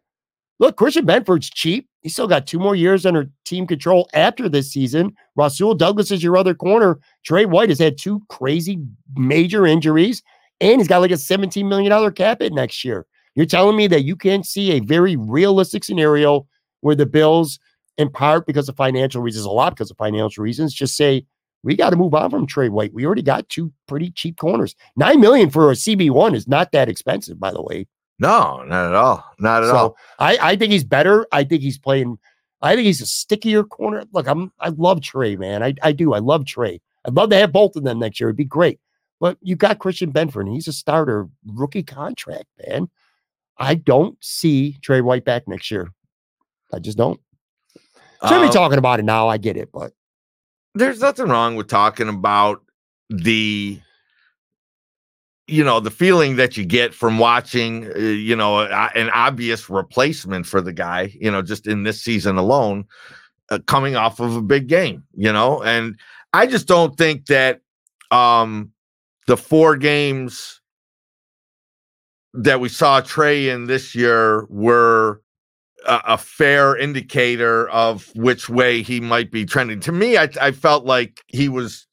look, Christian Benford's cheap. He's still got two more years under team control after this season. Rasul Douglas is your other corner. Trey White has had two crazy major injuries, and he's got like a $17 million cap hit next year. You're telling me that you can't see a very realistic scenario where the Bills, in part because of financial reasons, a lot because of financial reasons, just say, we got to move on from Trey White. We already got two pretty cheap corners. Nine million for a CB one is not that expensive, by the way. No, not at all. Not at so all. I, I think he's better. I think he's playing. I think he's a stickier corner. Look, I'm I love Trey, man. I, I do. I love Trey. I'd love to have both of them next year. It'd be great. But you got Christian Benford, and he's a starter, rookie contract, man. I don't see Trey White back next year. I just don't. Should um, be talking about it now. I get it, but there's nothing wrong with talking about the you know the feeling that you get from watching uh, you know a, an obvious replacement for the guy you know just in this season alone uh, coming off of a big game you know? And i just don't think that um the four games that we saw trey in this year were a, a, fair indicator of which way he might be trending. To me, I, I felt like he was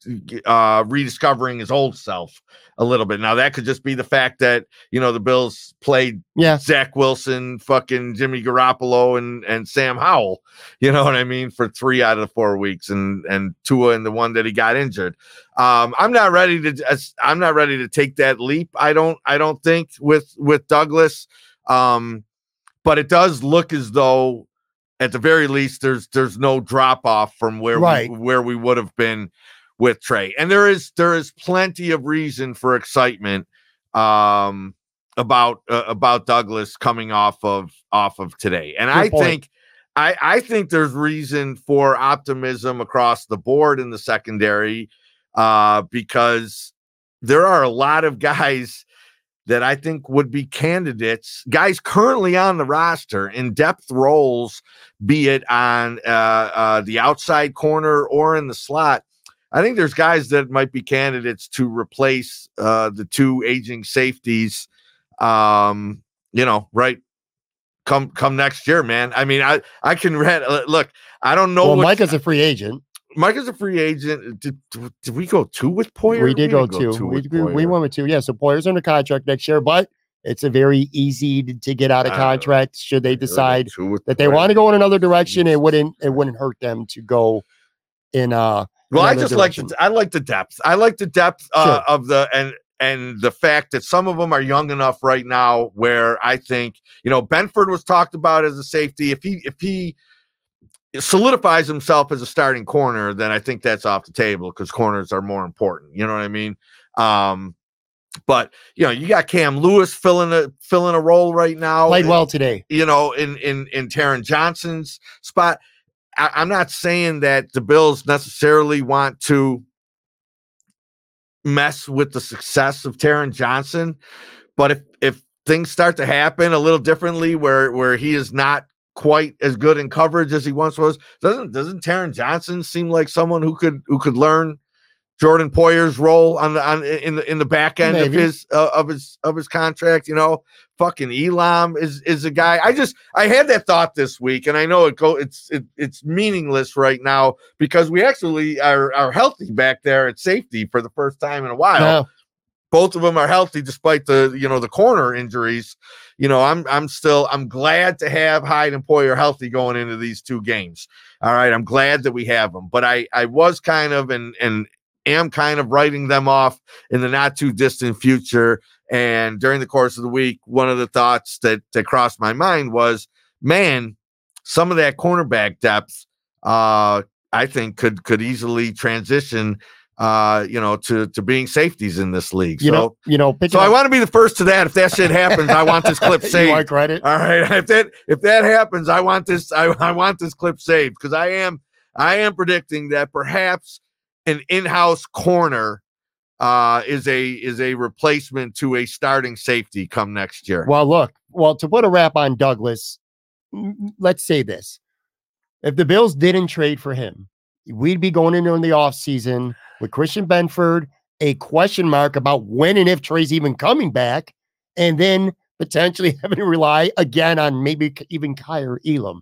uh, rediscovering his old self a little bit. Now that could just be the fact that you know the Bills played yeah. Zach Wilson, fucking Jimmy Garoppolo, and and Sam Howell. You know what I mean for three out of the four weeks, and and Tua in the one that he got injured. Um, I'm not ready to. I'm not ready to take that leap. I don't. I don't think with with Douglas. Um, but it does look as though at the very least there's there's no drop off from where right. we, where we would have been with Trey. And there is there is plenty of reason for excitement um about uh, about Douglas coming off of off of today. And Good I point. think I I think there's reason for optimism across the board in the secondary uh because there are a lot of guys that I think would be candidates, guys currently on the roster in depth roles, be it on uh, uh, the outside corner or in the slot. I think there's guys that might be candidates to replace uh, the two aging safeties. Um, you know, right? Come come next year, man. I mean, I I can read. Uh, look, I don't know. Well, Mike is a free agent. Mike is a free agent. Did, did we go two with Poyer? We did we go, two. two we, we, went with two. Yeah. So Poyer's under contract next year, but it's a very easy to, to get out of contract should they decide that they want to go in another direction. It wouldn't it wouldn't hurt them to go in uh well i just direction. like the, i like the depth i like the depth uh, sure. of the and and the fact that some of them are young enough right now where i think you know benford was talked about as a safety if he if he solidifies himself as a starting corner, then I think that's off the table because corners are more important. You know what I mean? Um, but you know, you got Cam Lewis filling a filling a role right now. Played well today. You know, in in in Taron Johnson's spot. I, I'm not saying that the Bills necessarily want to mess with the success of Taron Johnson, but if if things start to happen a little differently, where where he is not quite as good in coverage as he once was. Doesn't doesn't Taron Johnson seem like someone who could who could learn Jordan Poyer's role on the on in the in the back end Maybe. of his uh, of his of his contract? You know, fucking Elam is is a guy. I just I had that thought this week, and I know it go it's it, it's meaningless right now because we actually are are healthy back there at safety for the first time in a while both of them are healthy despite the you know the corner injuries. You know, I'm I'm still I'm glad to have Hyde and Poyer healthy going into these two games. All right, I'm glad that we have them, but I I was kind of and and am kind of writing them off in the not too distant future. And during the course of the week, one of the thoughts that that crossed my mind was, man, some of that cornerback depth, uh, I think could could easily transition uh, you know, to to being safeties in this league. You so, know, you know, so I want to be the first to that. If that shit happens, I want this clip saved. like credit. All right. If that if that happens, I want this. I, I want this clip saved because I am I am predicting that perhaps an in-house corner uh, is a is a replacement to a starting safety come next year. Well, look, well to put a wrap on Douglas, let's say this: if the Bills didn't trade for him, we'd be going into in the offseason with Christian Benford a question mark about when and if Trey's even coming back, and then potentially having to rely again on maybe even Kaiir Elam.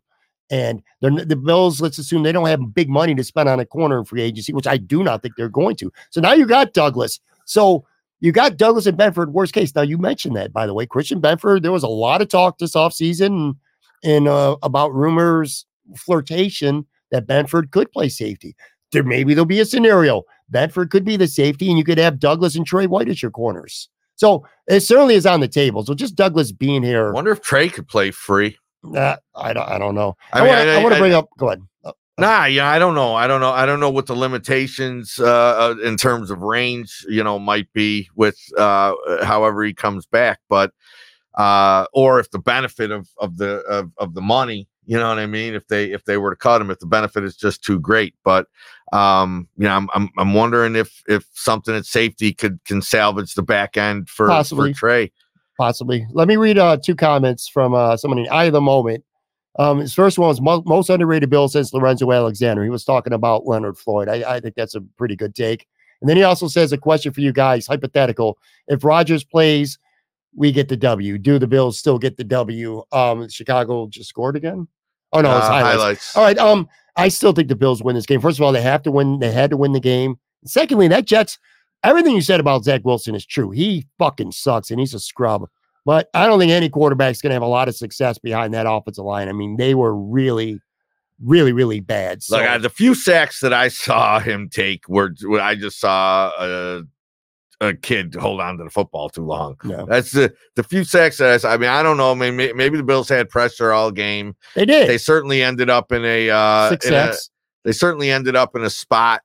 And the Bills, let's assume they don't have big money to spend on a corner in free agency, which I do not think they're going to. So now you got Douglas. So you got Douglas and Benford, worst case. Now you mentioned that, by the way, Christian Benford. There was a lot of talk this offseason and uh, about rumors, flirtation that Benford could play safety. There maybe there'll be a scenario. Benford could be the safety, and you could have Douglas and Trey White as your corners. So it certainly is on the table. So just Douglas being here. I wonder if Trey could play free. Nah, I don't. I don't know. I, I want to bring up. Go ahead. Uh, uh, nah, yeah, I don't know. I don't know. I don't know what the limitations uh, uh, in terms of range, you know, might be with uh, however he comes back, but uh, or if the benefit of of the of, of the money you know what I mean? If they if they were to cut him, if the benefit is just too great. But um, you know, I'm I'm I'm wondering if if something at safety could can salvage the back end for, Possibly. for Trey. Possibly. Let me read uh, two comments from uh, in eye of the moment. Um, his first one was mo- most underrated bill since Lorenzo Alexander. He was talking about Leonard Floyd. I, I think that's a pretty good take. And then he also says a question for you guys, hypothetical. If Rodgers plays we get the W. Do the Bills still get the W? Um, Chicago just scored again. Oh no, it's uh, highlights. highlights. All right. Um, I still think the Bills win this game. First of all, they have to win. They had to win the game. Secondly, that Jets. Everything you said about Zach Wilson is true. He fucking sucks and he's a scrub. But I don't think any quarterback's going to have a lot of success behind that offensive line. I mean, they were really, really, really bad. So. Like the few sacks that I saw him take were I just saw uh, a kid hold on to the football too long. Yeah. That's the the few sacks that I, I mean, I don't know. Maybe maybe the Bills had pressure all game. They did. They certainly ended up in a uh Six in a, they certainly ended up in a spot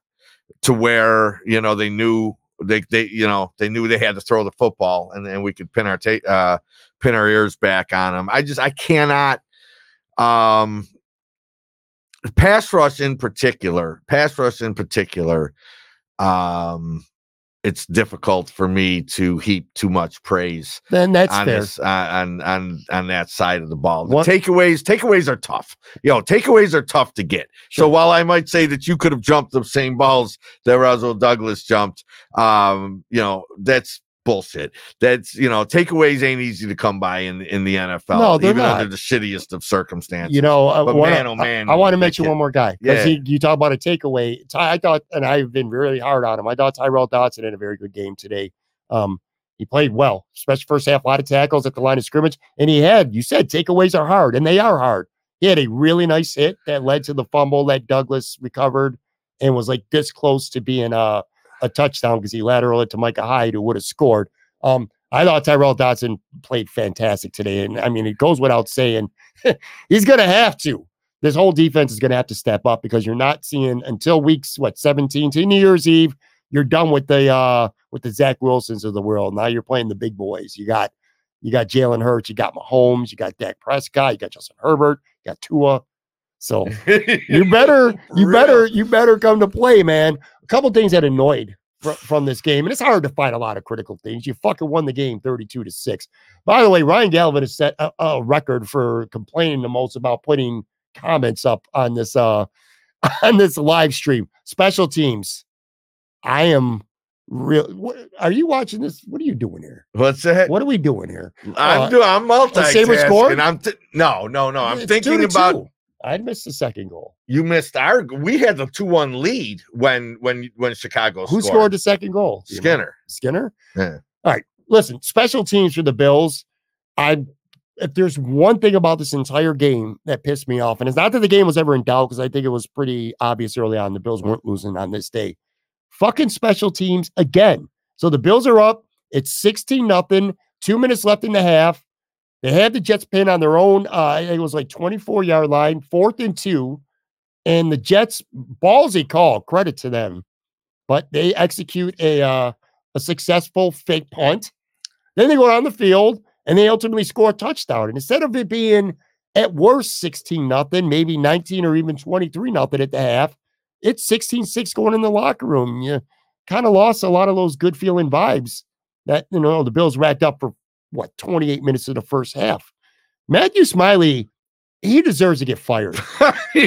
to where you know they knew they they you know they knew they had to throw the football and then we could pin our ta- uh pin our ears back on them. I just I cannot um pass rush in particular, pass rush in particular um it's difficult for me to heap too much praise. Then that's on fair. This, uh, on on on that side of the ball. The what? takeaways takeaways are tough. You know, takeaways are tough to get. Sure. So while I might say that you could have jumped the same balls that Rasul Douglas jumped, um, you know, that's bullshit. That's you know, takeaways ain't easy to come by in in the NFL. No, they're even not. under the shittiest of circumstances. You know, uh, but one, man, oh man, I, I want to mention one more guy because yeah. you talk about a takeaway. I thought, and I've been really hard on him. I thought Tyrel Dodson had a very good game today. Um, he played well, especially first half, a lot of tackles at the line of scrimmage, and he had. You said takeaways are hard, and they are hard. He had a really nice hit that led to the fumble that Douglas recovered and was like this close to being a a touchdown because he lateraled it to Micah Hyde, who would have scored. Um, I thought Tyrel Dodson played fantastic today. And I mean, it goes without saying, he's going to have to. This whole defense is going to have to step up because you're not seeing until weeks, what, 17 to New Year's Eve, you're done with the uh with the Zach Wilsons of the world. Now you're playing the big boys. You got you got Jalen Hurts, you got Mahomes, you got Dak Prescott, you got Justin Herbert, you got Tua. So you better, you better, you better come to play, man. A couple things that annoyed fr- from this game, and it's hard to find a lot of critical things. You fucking won the game 32 to 6. By the way, Ryan Galvin has set a, a record for complaining the most about putting comments up on this uh on this live stream. Special teams. I am real. are you watching this? What are you doing here? What's that? What are we doing here? I'm uh, doing. I'm multitasking. Saber score. And I'm th- no, no, no. I'm it's thinking about. Two. I missed the second goal. You missed our. We had the two one lead when when when Chicago. Who scored, scored the second goal? Skinner. Skinner. Yeah. All right. Listen, special teams for the Bills. I if there's one thing about this entire game that pissed me off, and it's not that the game was ever in doubt because I think it was pretty obvious early on the Bills weren't losing on this day. Fucking special teams again. So the Bills are up. It's 16 nothing. Two minutes left in the half. They had the Jets pin on their own. Uh, it was like 24 yard line, fourth and two. And the Jets, ballsy call, credit to them. But they execute a uh, a successful fake punt. Then they go down the field and they ultimately score a touchdown. And instead of it being at worst 16 nothing, maybe 19 or even 23 nothing at the half, it's 16 6 going in the locker room. You kind of lost a lot of those good feeling vibes that, you know, the Bills racked up for what 28 minutes of the first half. Matthew Smiley he deserves to get fired.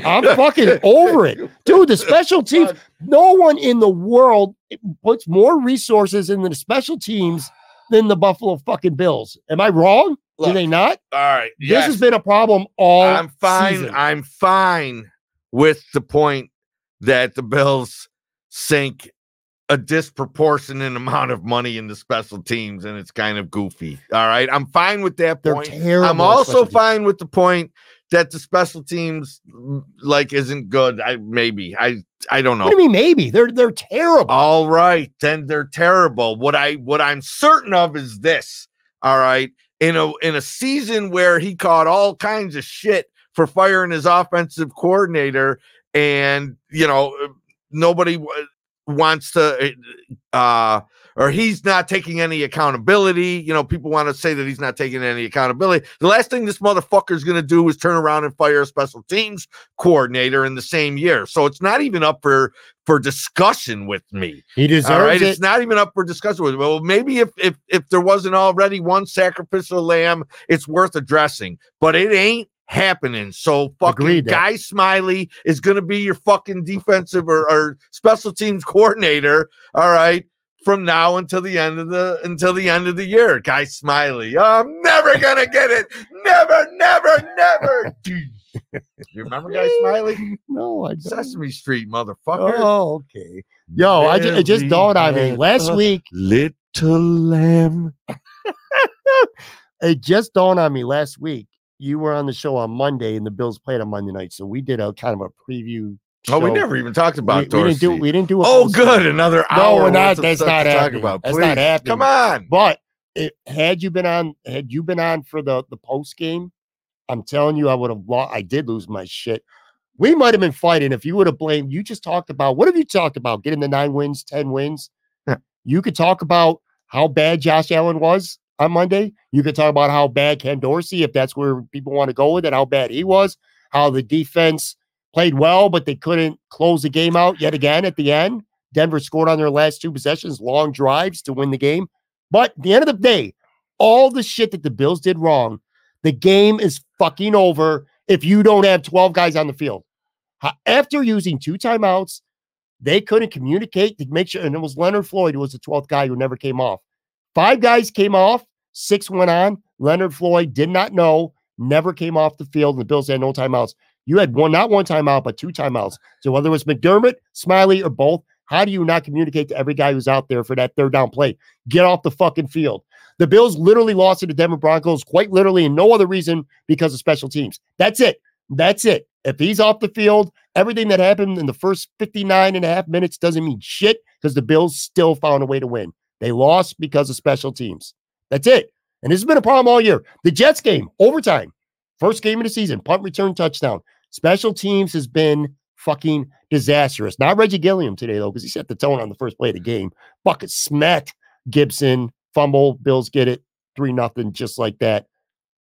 I'm fucking over it. Dude, the special teams, no one in the world puts more resources into the special teams than the Buffalo fucking Bills. Am I wrong? Look, Do they not? All right. This yes. has been a problem all I'm fine. season. I'm fine with the point that the Bills sink a disproportionate amount of money in the special teams and it's kind of goofy. All right. I'm fine with that point. I'm also special teams. fine with the point that the special teams like isn't good. I maybe. I I don't know. What do you mean? Maybe they're they're terrible. All right, then they're terrible. What I what I'm certain of is this. All right, in a in a season where he caught all kinds of shit for firing his offensive coordinator, and you know nobody wants to, uh, or he's not taking any accountability. You know, people want to say that he's not taking any accountability. The last thing this motherfucker is going to do is turn around and fire a special teams coordinator in the same year. So it's not even up for for discussion with me. he deserves All right, it. it's not even up for discussion with. Well, maybe if if if there wasn't already one sacrificial lamb, it's worth addressing, but it ain't happening. So fucking Agreed there. guy Smiley is going to be your fucking defensive or, or special teams coordinator. All right. From now until the end of the until the end of the year, guy Smiley. I'm never gonna get it. Never, never, never. you remember Guy Smiley? no, I don't. Sesame Street, motherfucker. Oh, okay. Yo, I ju- it just dawned on me last week. Little lamb. It just dawned on me last week. You were on the show on Monday, and the Bills played on Monday night, so we did a kind of a preview. Oh, we never even talked We, about we didn't do. We didn't do. A Oh, good. Another No, hour. we're not. That's not happening. about. That's not happening. Come on. But it, had you been on, had you been on for the the post game, I'm telling you, I would have. lost. I did lose my shit. We might have been fighting if you would have blamed. You just talked about what have you talked about? Getting the nine wins, ten wins. Yeah. You could talk about how bad Josh Allen was on Monday. You could talk about how bad Ken Dorsey, if that's where people want to go with it, how bad he was. How the defense played well, but they couldn't close the game out yet again at the end. Denver scored on their last two possessions, long drives to win the game. But at the end of the day, all the shit that the Bills did wrong, the game is fucking over if you don't have 12 guys on the field. After using two timeouts, they couldn't communicate to make sure, and it was Leonard Floyd who was the 12th guy who never came off. Five guys came off, six went on. Leonard Floyd did not know, never came off the field, the Bills had no timeouts. You had one, not one timeout, but two timeouts. So whether it was McDermott, Smiley, or both, how do you not communicate to every guy who's out there for that third down play? Get off the fucking field. The Bills literally lost to the Denver Broncos, quite literally, and no other reason because of special teams. That's it. That's it. If he's off the field, everything that happened in the first 59 and a half minutes doesn't mean shit because the Bills still found a way to win. They lost because of special teams. That's it. And this has been a problem all year. The Jets game, overtime, first game of the season, punt return touchdown. Special teams has been fucking disastrous. Not Reggie Gilliam today, though, because he set the tone on the first play of the game. Bucket smacked Gipson, fumble, Bills get it, three nothing, just like that.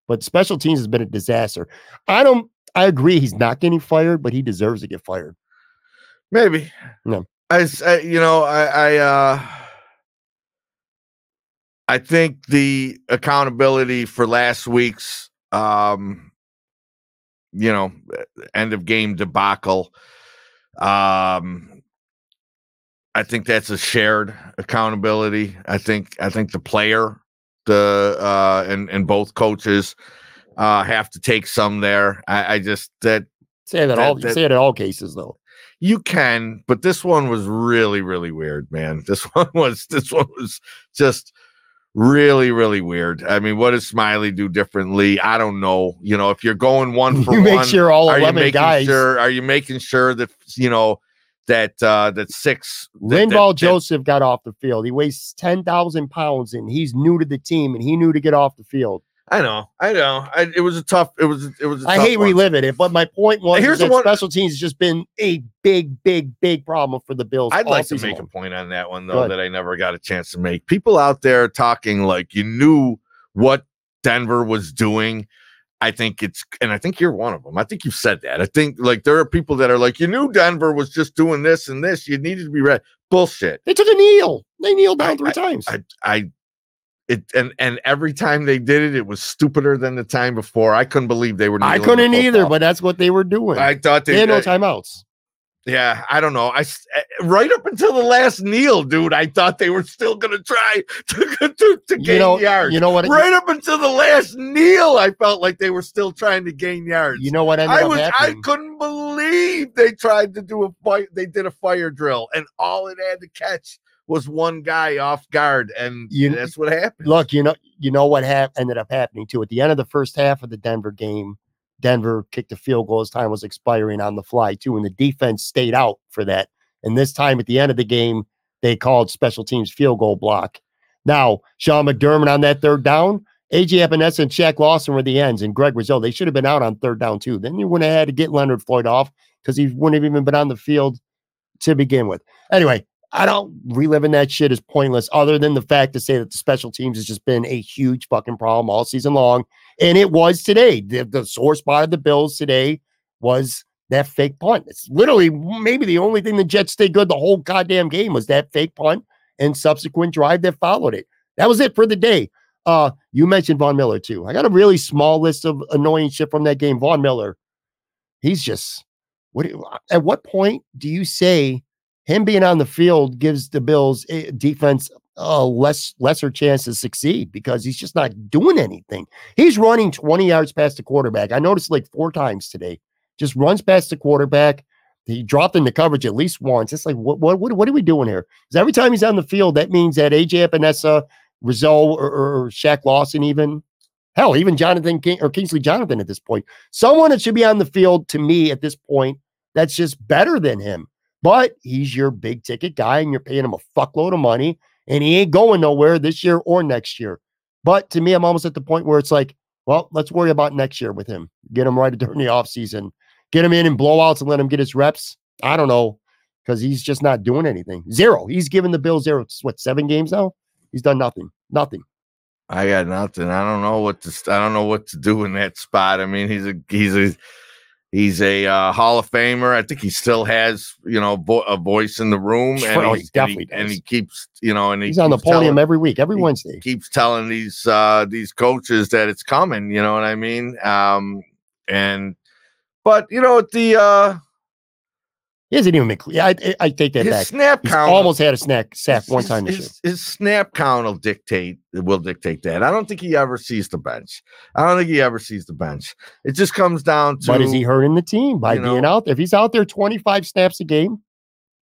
But special teams has been a disaster. I don't I agree he's not getting fired, but he deserves to get fired. Maybe. No. I. you know, I, I, uh, I think the accountability for last week's, um, you know, end of game debacle, um, I think that's a shared accountability. I think, I think the player, the, uh, and, and both coaches, uh, have to take some there. I, I just, that, Say that, That- all that- say it in all cases though. you can, but this one was really, really weird, man. This one was this one was just really, really weird. I mean, what does Smiley do differently? I don't know. You know, if you're going one for You make one, sure all are you 11 making guys. sure? Are you making sure that you know that uh that six that- that- Linval that- Joseph got off the field. He weighs 10,000 pounds and he's new to the team and he knew to get off the field. I know, I know. I, it was a tough. It was. It was. I I hate reliving it, but my point was Here's the one- special teams has just been a big, big, big problem for the Bills. I'd like to make a point on that one though that I never got a chance to make. People out there talking like you knew what Denver was doing. I think it's, and I think you're one of them. I think you've said that. I think like there are people that are like, you knew Denver was just doing this and this. You needed to be ready. Bullshit. They took a kneel. They kneeled down I- three times. I, I, it and and every time they did it, it was stupider than the time before. I couldn't believe they were. I couldn't either, but that's what they were doing. I thought they, they had no timeouts. Yeah, I don't know. I eh, right up until the last kneel, dude. I thought they were still going to try to to, to gain you know, yards. You know what? Right up until the last kneel, I felt like they were still trying to gain yards. You know what? I was. I couldn't believe they tried to do a fight. They did a fire drill, and all it had to catch was one guy off guard, and you, that's what happened. Look, you know, you know what hap- ended up happening too. At the end of the first half of the Denver game, Denver kicked a field goal as time was expiring on the fly, too. And the defense stayed out for that. And this time at the end of the game, they called special teams field goal block. Now, Sean McDermott on that third down, AJ Epenesa and Shaq Lawson were the ends, and Greg Rousseau, they should have been out on third down, too. Then you wouldn't have had to get Leonard Floyd off because he wouldn't have even been on the field to begin with. Anyway, I don't reliving that shit is pointless, other than the fact to say that the special teams has just been a huge fucking problem all season long. And it was today. The, the sore spot of the Bills today was that fake punt. It's literally maybe the only thing the Jets stayed good the whole goddamn game was that fake punt and subsequent drive that followed it. That was it for the day. Uh, you mentioned Von Miller too. I got a really small list of annoying shit from that game. Von Miller, he's just what? At what point do you say him being on the field gives the Bills eh, defense a less lesser chance to succeed because he's just not doing anything. He's running 20 yards past the quarterback. I noticed like four times today. Just runs past the quarterback. He dropped into coverage at least once. It's like what what what, what are we doing here? Because every time he's on the field, that means that AJ Epenesa, Rousseau, or, or Shaq Lawson, even hell, even Jonathan King or Kingsley Jonathan at this point, someone that should be on the field to me at this point that's just better than him. But he's your big ticket guy and you're paying him a fuckload of money and he ain't going nowhere this year or next year. But to me, I'm almost at the point where it's like, well, let's worry about next year with him. Get him right during the offseason. Get him in and blowouts and let him get his reps. I don't know because he's just not doing anything. Zero. He's given the Bills zero. What seven games now? He's done nothing. Nothing. I got nothing. I don't know what to. I don't know what to do in that spot. I mean, he's a he's a He's a uh, Hall of Famer. I think he still has, you know, a voice in the room, and, oh, he definitely and he, and he, keeps, you know, and he he's on the podium telling, every week, every Wednesday. Keeps telling these uh, these coaches that it's coming. You know what I mean? Um, and but you know the uh, he hasn't even been clear. I, I take that his back. Snap He's count almost had a snack sack one time his, this year. His snap count will dictate will dictate that. I don't think he ever sees the bench. I don't think he ever sees the bench. It just comes down to. But is he hurting the team by being know, out there? If he's out there twenty five snaps a game,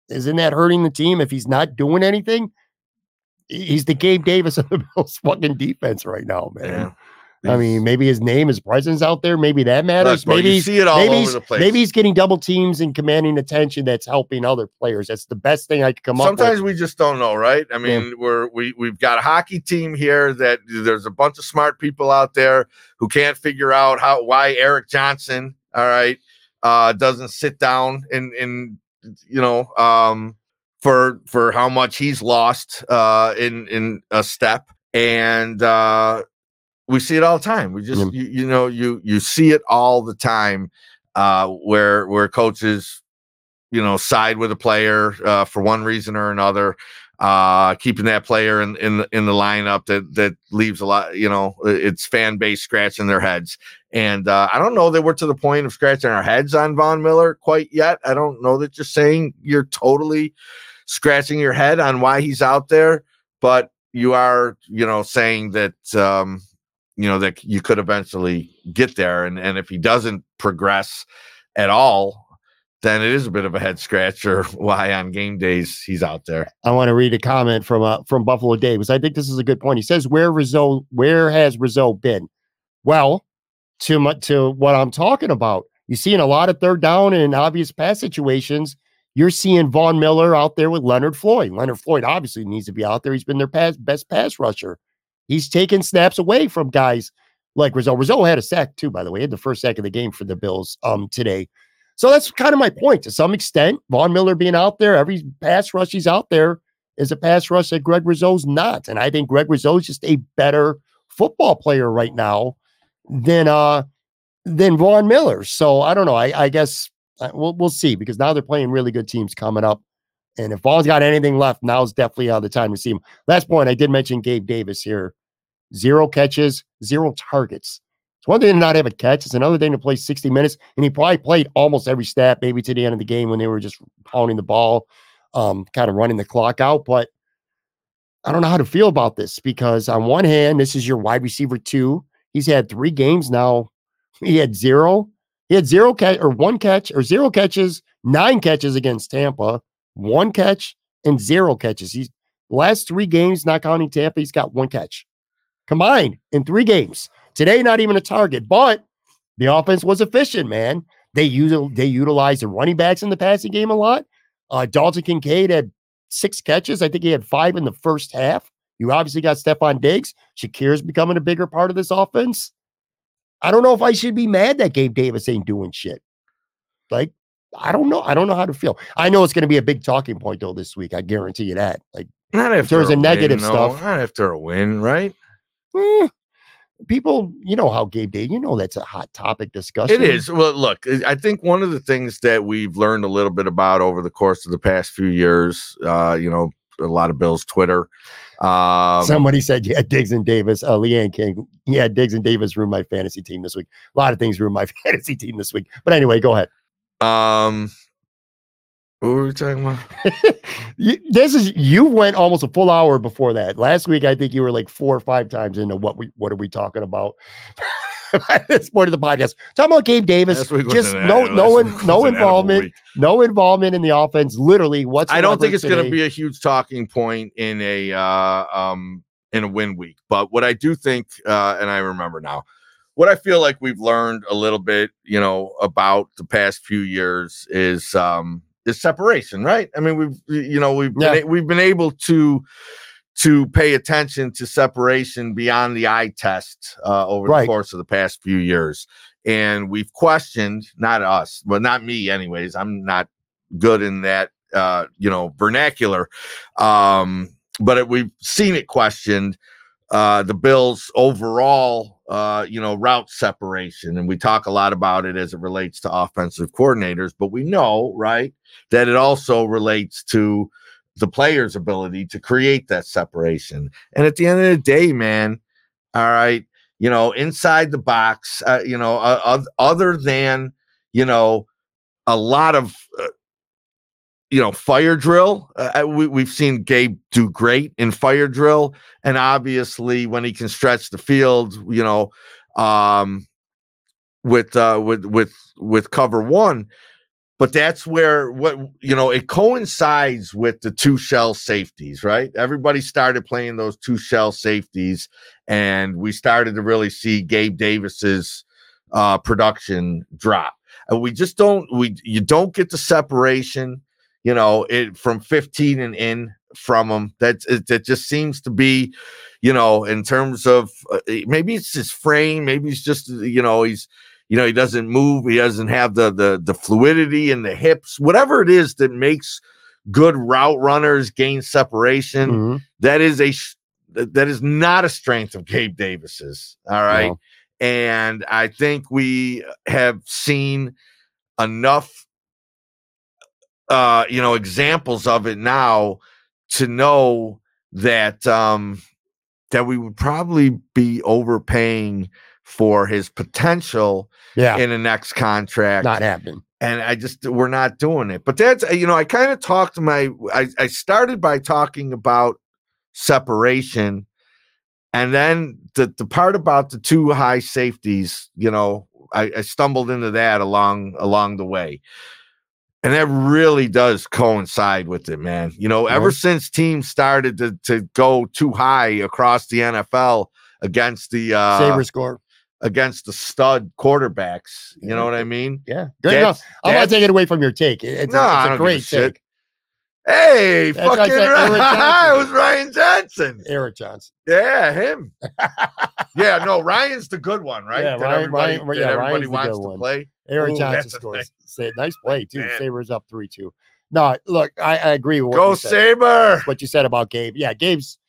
isn't that hurting the team? If he's not doing anything, he's the Gabe Davis of the Bills fucking defense right now, man. Yeah. I mean, maybe his name, his presence out there, maybe that matters. Look, maybe you see it all maybe over the place. Maybe he's getting double teams and commanding attention that's helping other players. That's the best thing I could come Sometimes up with. Sometimes we just don't know, right? I mean, yeah. we're we we've got a hockey team here that there's a bunch of smart people out there who can't figure out how why Erik Johnson, all right, uh, doesn't sit down and and you know um for for how much he's lost uh in in a step and uh we see it all the time. We just you, you know you you see it all the time uh, where where coaches you know side with a player uh, for one reason or another. Uh, keeping that player in in the, in the lineup that that leaves a lot, you know, it's fan base scratching their heads. And uh, I don't know that we're to the point of scratching our heads on Von Miller quite yet. I don't know that you're saying you're totally scratching your head on why he's out there, but you are, you know, saying that um, you know that you could eventually get there and and if he doesn't progress at all then it is a bit of a head scratcher why on game days he's out there i want to read a comment from uh from buffalo dave because i think this is a good point he says where Rousseau where has Rousseau been well to my, to what i'm talking about you see in a lot of third down and obvious pass situations you're seeing Von Miller out there with Leonard Floyd. Leonard Floyd obviously needs to be out there. He's been their best pass rusher. He's taking snaps away from guys like Rousseau. Rousseau had a sack too, by the way. Had the first sack of the game for the Bills um today. So that's kind of my point to some extent. Von Miller being out there, every pass rush he's out there is a pass rush that Greg Rousseau's not. And I think Greg Rousseau's just a better football player right now than uh than Von Miller. So I don't know. I, I guess uh, we'll we'll see because now they're playing really good teams coming up. And if Von's got anything left, now's definitely uh, the time to see him. Last point, I did mention Gabe Davis here zero catches, zero targets. It's one thing to not have a catch. It's another thing to play 60 minutes. And he probably played almost every snap, maybe to the end of the game when they were just pounding the ball, um, kind of running the clock out. But I don't know how to feel about this because on one hand, this is your wide receiver two. He's had three games now. He had zero. He had zero catch or one catch or zero catches, nine catches against Tampa, one catch and zero catches. He's last three games, not counting Tampa, he's got one catch combined in three games. Today, not even a target, but the offense was efficient, man. They use they utilized the running backs in the passing game a lot. Uh, Dalton Kincaid had six catches. I think he had five in the first half. You obviously got Stefon Diggs. Shakir's becoming a bigger part of this offense. I don't know if I should be mad that Gabe Davis ain't doing shit. Like, I don't know. I don't know how to feel. I know it's going to be a big talking point though this week. I guarantee you that. Like, not if there's a, a negative win, stuff. Not after a win, right? Eh, people, you know how Gabe Davis. You know that's a hot topic discussion. It is. Well, look, I think one of the things that we've learned a little bit about over the course of the past few years, uh, you know, a lot of Bill's Twitter. Um, Somebody said, yeah, Diggs and Davis, uh, Leanne King. Yeah, Diggs and Davis ruined my fantasy team this week. A lot of things ruined my fantasy team this week. But anyway, go ahead. Um, what were we talking about? you, this is you went almost a full hour before that. Last week, I think you were like four or five times into what we what are we talking about. this point of the podcast. Talking about Gabe Davis, just no, no, one, no involvement, no involvement in the offense. Literally, what's I don't think it's going to be a huge talking point in a uh, um in a win week, but what I do think, uh, and I remember now, what I feel like we've learned a little bit, you know, about the past few years is um separation, right? I mean, we've you know we've yeah. been, we've been able to to pay attention to separation beyond the eye test uh, over right. the course of the past few years. And we've questioned, not us, but not me, anyways. I'm not good in that, uh, you know, vernacular. Um, but it, we've seen it questioned. Uh, the Bills' overall, uh, you know, route separation, and we talk a lot about it as it relates to offensive coordinators. But we know, right, that it also relates to the player's ability to create that separation. And at the end of the day, man, all right, you know, inside the box, uh, you know, other than, you know, a lot of, uh, you know, fire drill. Uh, uh, we, we've seen Gabe do great in fire drill. And obviously, when he can stretch the field, you know, um, with uh with with with cover one but that's where what you know it coincides with the two shell safeties right everybody started playing those two shell safeties and we started to really see gabe davis's uh production drop and we just don't we you don't get the separation you know it from 15 and in from him that it, that just seems to be you know in terms of uh, maybe it's his frame maybe it's just you know he's you know he doesn't move he doesn't have the the the fluidity in the hips whatever it is that makes good route runners gain separation mm-hmm. that is a that is not a strength of Gabe Davis's all right no. and i think we have seen enough uh you know examples of it now to know that um that we would probably be overpaying for his potential yeah. in a next contract. Not happening. And I just we're not doing it. But that's you know, I kind of talked to my I, I started by talking about separation. And then the the part about the two high safeties, you know, I, I stumbled into that along along the way. And that really does coincide with it, man. You know, ever since teams started to, to go too high across the NFL against the uh saber score against the stud quarterbacks. You know what I mean? Yeah. Good enough. I'm not taking it away from your take. It's, no, a, it's a great take. Hey, That's fucking right. it was Ryan Johnson. Erik Johnson. Yeah, him. yeah, no, Ryan's the good one, right? Yeah, Ryan, everybody, Ryan, yeah, everybody wants to one. play. Erik Ooh, Johnson scores. Nice, nice play, too. Man. Sabres up 3 2. No, look, I, I agree with what Go Saber. What you said about Gabe. Yeah, Gabe's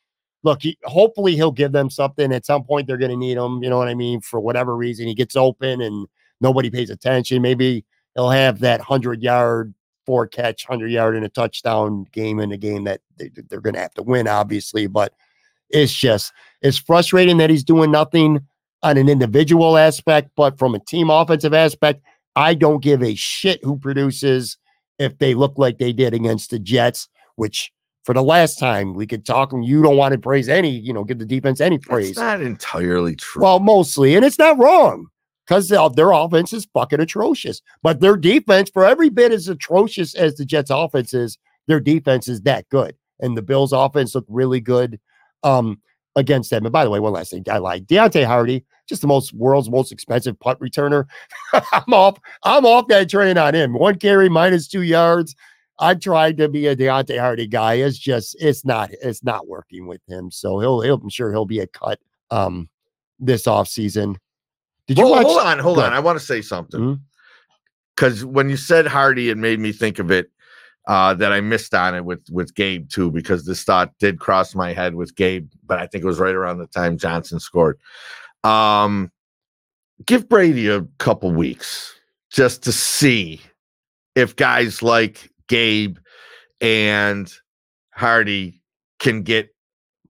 look, he, hopefully he'll give them something at some point. They're going to need him. You know what I mean? For whatever reason, he gets open and nobody pays attention. Maybe he'll have that hundred yard, four catch, hundred yard and a touchdown game in a game that they, they're going to have to win, obviously. But it's just It's frustrating that he's doing nothing on an individual aspect, but from a team offensive aspect, I don't give a shit who produces if they look like they did against the Jets, which for the last time we could talk and you don't want to praise any, you know, give the defense any praise. It's not entirely true. Well, mostly, and it's not wrong because their offense is fucking atrocious. But their defense, for every bit as atrocious as the Jets' offense is, their defense is that good. And the Bills' offense looked really good um, against them. And by the way, one last thing, I lied. Deonte Harty, just the most world's most expensive punt returner. I'm off. I'm off that train on him. One carry minus two yards. I tried to be a Deonte Harty guy. It's just it's not it's not working with him. So he'll, he'll I'm sure he'll be a cut um this off season. Did you hold, watch? Hold on, hold on. I want to say something because mm-hmm. when you said Harty, it made me think of it uh, that I missed on it with with Gabe too because this thought did cross my head with Gabe, but I think it was right around the time Johnson scored. Um, give Brady a couple weeks just to see if guys like Gabe and Harty can get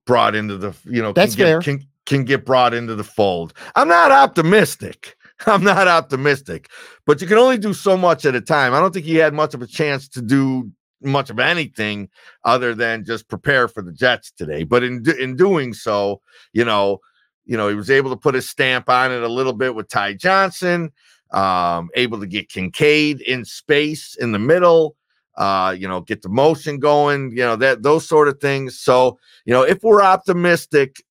brought into the you know that's can fair. can can get brought into the fold. I'm not optimistic. I'm not optimistic, but you can only do so much at a time. I don't think he had much of a chance to do much of anything other than just prepare for the Jets today. But in in doing so, you know, you know, he was able to put his stamp on it a little bit with Ty Johnson, um, able to get Kincaid in space in the middle uh, you know, get the motion going, you know, that those sort of things. So, you know, if we're optimistic,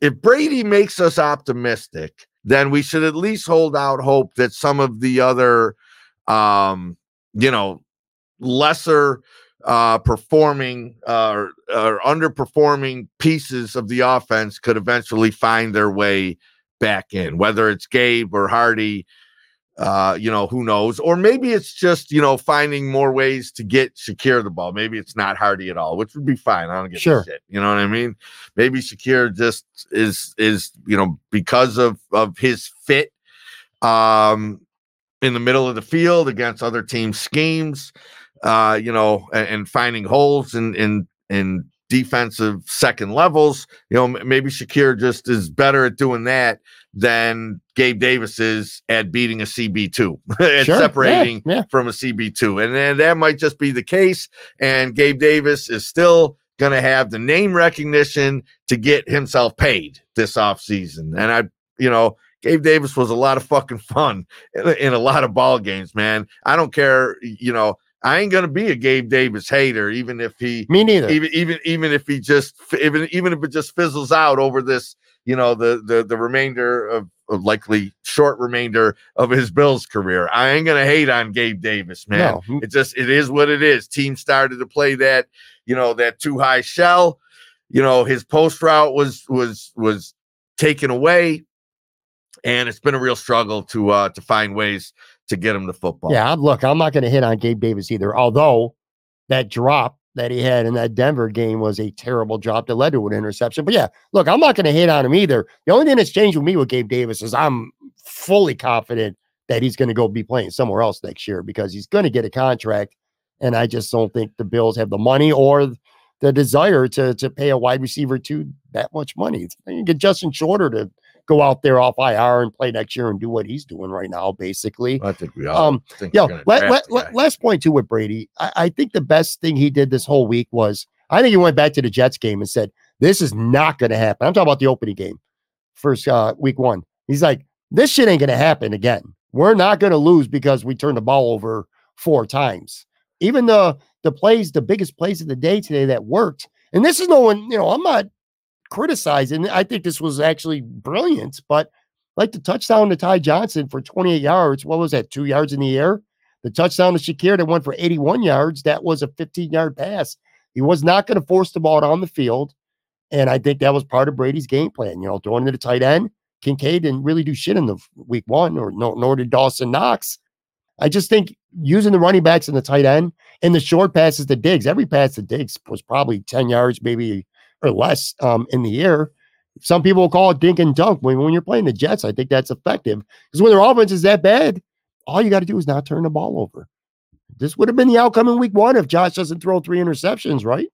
if Brady makes us optimistic, then we should at least hold out hope that some of the other um, you know, lesser uh performing uh, or, or underperforming pieces of the offense could eventually find their way back in, whether it's Gabe or Harty uh, you know, who knows? Or maybe it's just, you know, finding more ways to get Shakir the ball. Maybe it's not Harty at all, which would be fine. I don't get sure. shit. You know what I mean? Maybe Shakir just is is, you know, because of of his fit um in the middle of the field against other team schemes, uh, you know, and, and finding holes in in in defensive second levels. You know, maybe Shakir just is better at doing that than Gabe Davis is at beating a CB2 and sure. separating yeah, yeah. from a CB2. And then that might just be the case. And Gabe Davis is still going to have the name recognition to get himself paid this offseason. And I, you know, Gabe Davis was a lot of fucking fun in, in a lot of ball games, man. I don't care, you know, I ain't gonna be a Gabe Davis hater, even if he me neither. Even even even if he just even even if it just fizzles out over this, you know, the the the remainder of, of likely short remainder of his Bills career. I ain't gonna hate on Gabe Davis, man. No. It just it is what it is. Team started to play that, you know, that too high shell. You know, his post route was was was taken away, and it's been a real struggle to uh to find ways to get him the football. Yeah, look, I'm not going to hit on Gabe Davis either. Although that drop that he had in that Denver game was a terrible drop that led to an interception. But yeah, look, I'm not going to hit on him either. The only thing that's changed with me with Gabe Davis is I'm fully confident that he's going to go be playing somewhere else next year because he's going to get a contract. And I just don't think the Bills have the money or the desire to to pay a wide receiver to that much money. You can get Justin Shorter to go out there off IR and play next year and do what he's doing right now, basically. I think we all. Um, yeah. Let, let, last point too with Brady. I, I think the best thing he did this whole week was I think he went back to the Jets game and said, "This is not going to happen." I'm talking about the opening game, first uh, week one. He's like, "This shit ain't going to happen again. We're not going to lose because we turned the ball over four times." Even the the plays, the biggest plays of the day today that worked. And this is no one, you know, I'm not criticizing. I think this was actually brilliant, but like the touchdown to Ty Johnson for 28 yards. What was that? Two yards in the air. The touchdown to Shakir that went for 81 yards. That was a 15 yard pass. He was not going to force the ball down the field. And I think that was part of Brady's game plan, you know, throwing to the tight end. Kincaid didn't really do shit in the week one, or no, nor did Dawson Knox. I just think using the running backs and the tight end and the short passes to Diggs, every pass to Diggs was probably 10 yards, maybe or less um, in the air. Some people will call it dink and dunk. When, when you're playing the Jets, I think that's effective because when their offense is that bad, all you got to do is not turn the ball over. This would have been the outcome in week one if Josh doesn't throw three interceptions, right?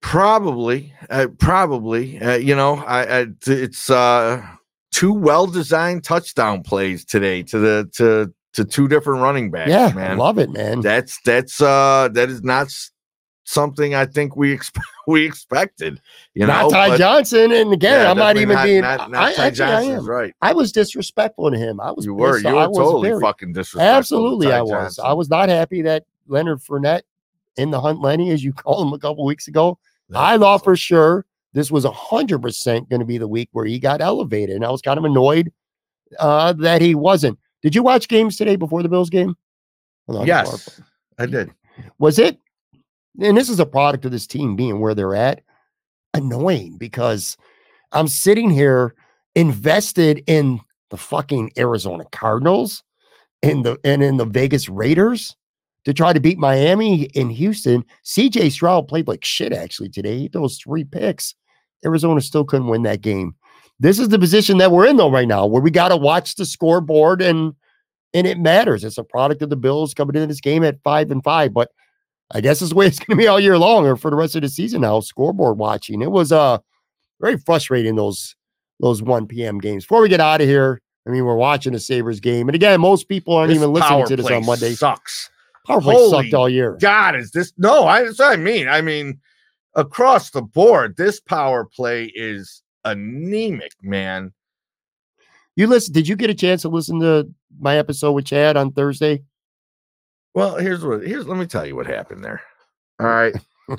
Probably, uh, probably. Uh, you know, I, I it's uh, two well-designed touchdown plays today to the to to two different running backs. Yeah, man, love it, man. That's that's uh that is not something I think we expect we expected. You not know, Ty but, Johnson, and again, yeah, I'm not even not, being. not, not I, Ty actually, I am. right. I was disrespectful to him. I was. You were pissed. you were totally very- fucking disrespectful. Absolutely, I was. Johnson. I was not happy that Leonard Fournette in the Hunt Lenny, as you called him a couple weeks ago. I thought for sure this was a hundred percent going to be the week where he got elevated, and I was kind of annoyed uh, that he wasn't. Did you watch games today before the Bills game? Yes, I did. was it and this is a product of this team being where they're at. Annoying because i'm sitting here invested in the fucking arizona cardinals and the and in the vegas raiders to try to beat miami in houston. Cj stroud played like shit actually today. He three picks. Arizona still couldn't win that game. This is the position that we're in though right now where we got to watch the scoreboard and and it matters. It's a product of the Bills coming into this game at five and five. But I guess this way it's going to be all year long or for the rest of the season now. Scoreboard watching. It was uh very frustrating those those 1 p.m. games. Before we get out of here, I mean, we're watching the Sabres game. And again, most people aren't This even listening to this on Monday. Sucks. Power play Holy sucked all year. God, is this no? I, that's what I mean. I mean, across the board, this power play is anemic, man. You listen, did you get a chance to listen to my episode with Chad on Thursday? Well, here's what here's let me tell you what happened there. All right.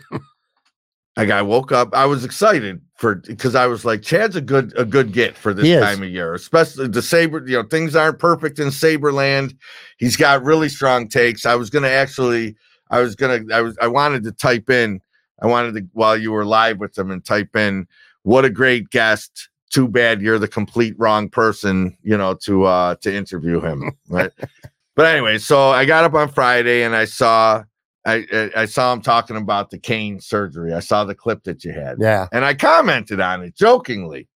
I got woke up. I was excited for because I was like, Chad's a good a good get for this He is. time of year, especially the saber. You know, things aren't perfect in Saberland. He's got really strong takes. I was gonna actually, I was gonna, I was, I wanted to type in. I wanted to while you were live with them and type in, what a great guest. Too bad you're the complete wrong person, you know, to uh to interview him, right? but anyway, so I got up on Friday and I saw I, I saw him talking about the Kane surgery. I saw the clip that you had, Yeah. and I commented on it jokingly.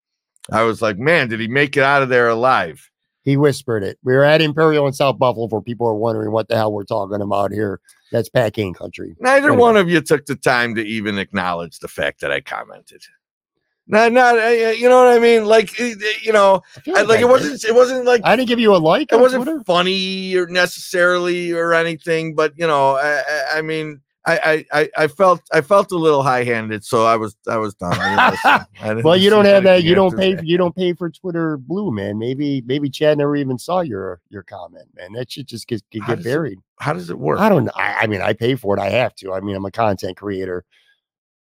I was like, "Man, did he make it out of there alive?" He whispered it. We were at Imperial in South Buffalo for people are wondering what the hell we're talking about here. That's Pat Kane country. Neither Anyway. one of you took the time to even acknowledge the fact that I commented. Not, not, uh, you know what I mean? Like, uh, you know, I like it wasn't, it wasn't like I didn't give you a like. it wasn't Twitter? funny or necessarily or anything, but you know, I, I, I mean, I, I, I- felt, I felt a little high handed, so I was, I was done. I didn't. I didn't Well, you don't have that. You don't pay. that. You don't pay for Twitter Blue, man. Maybe, maybe Chad never even saw your your comment, man. That should just get, get, get does it buried. How does it work? I don't know. I, I mean, I pay for it. I have to. I mean, I'm a content creator.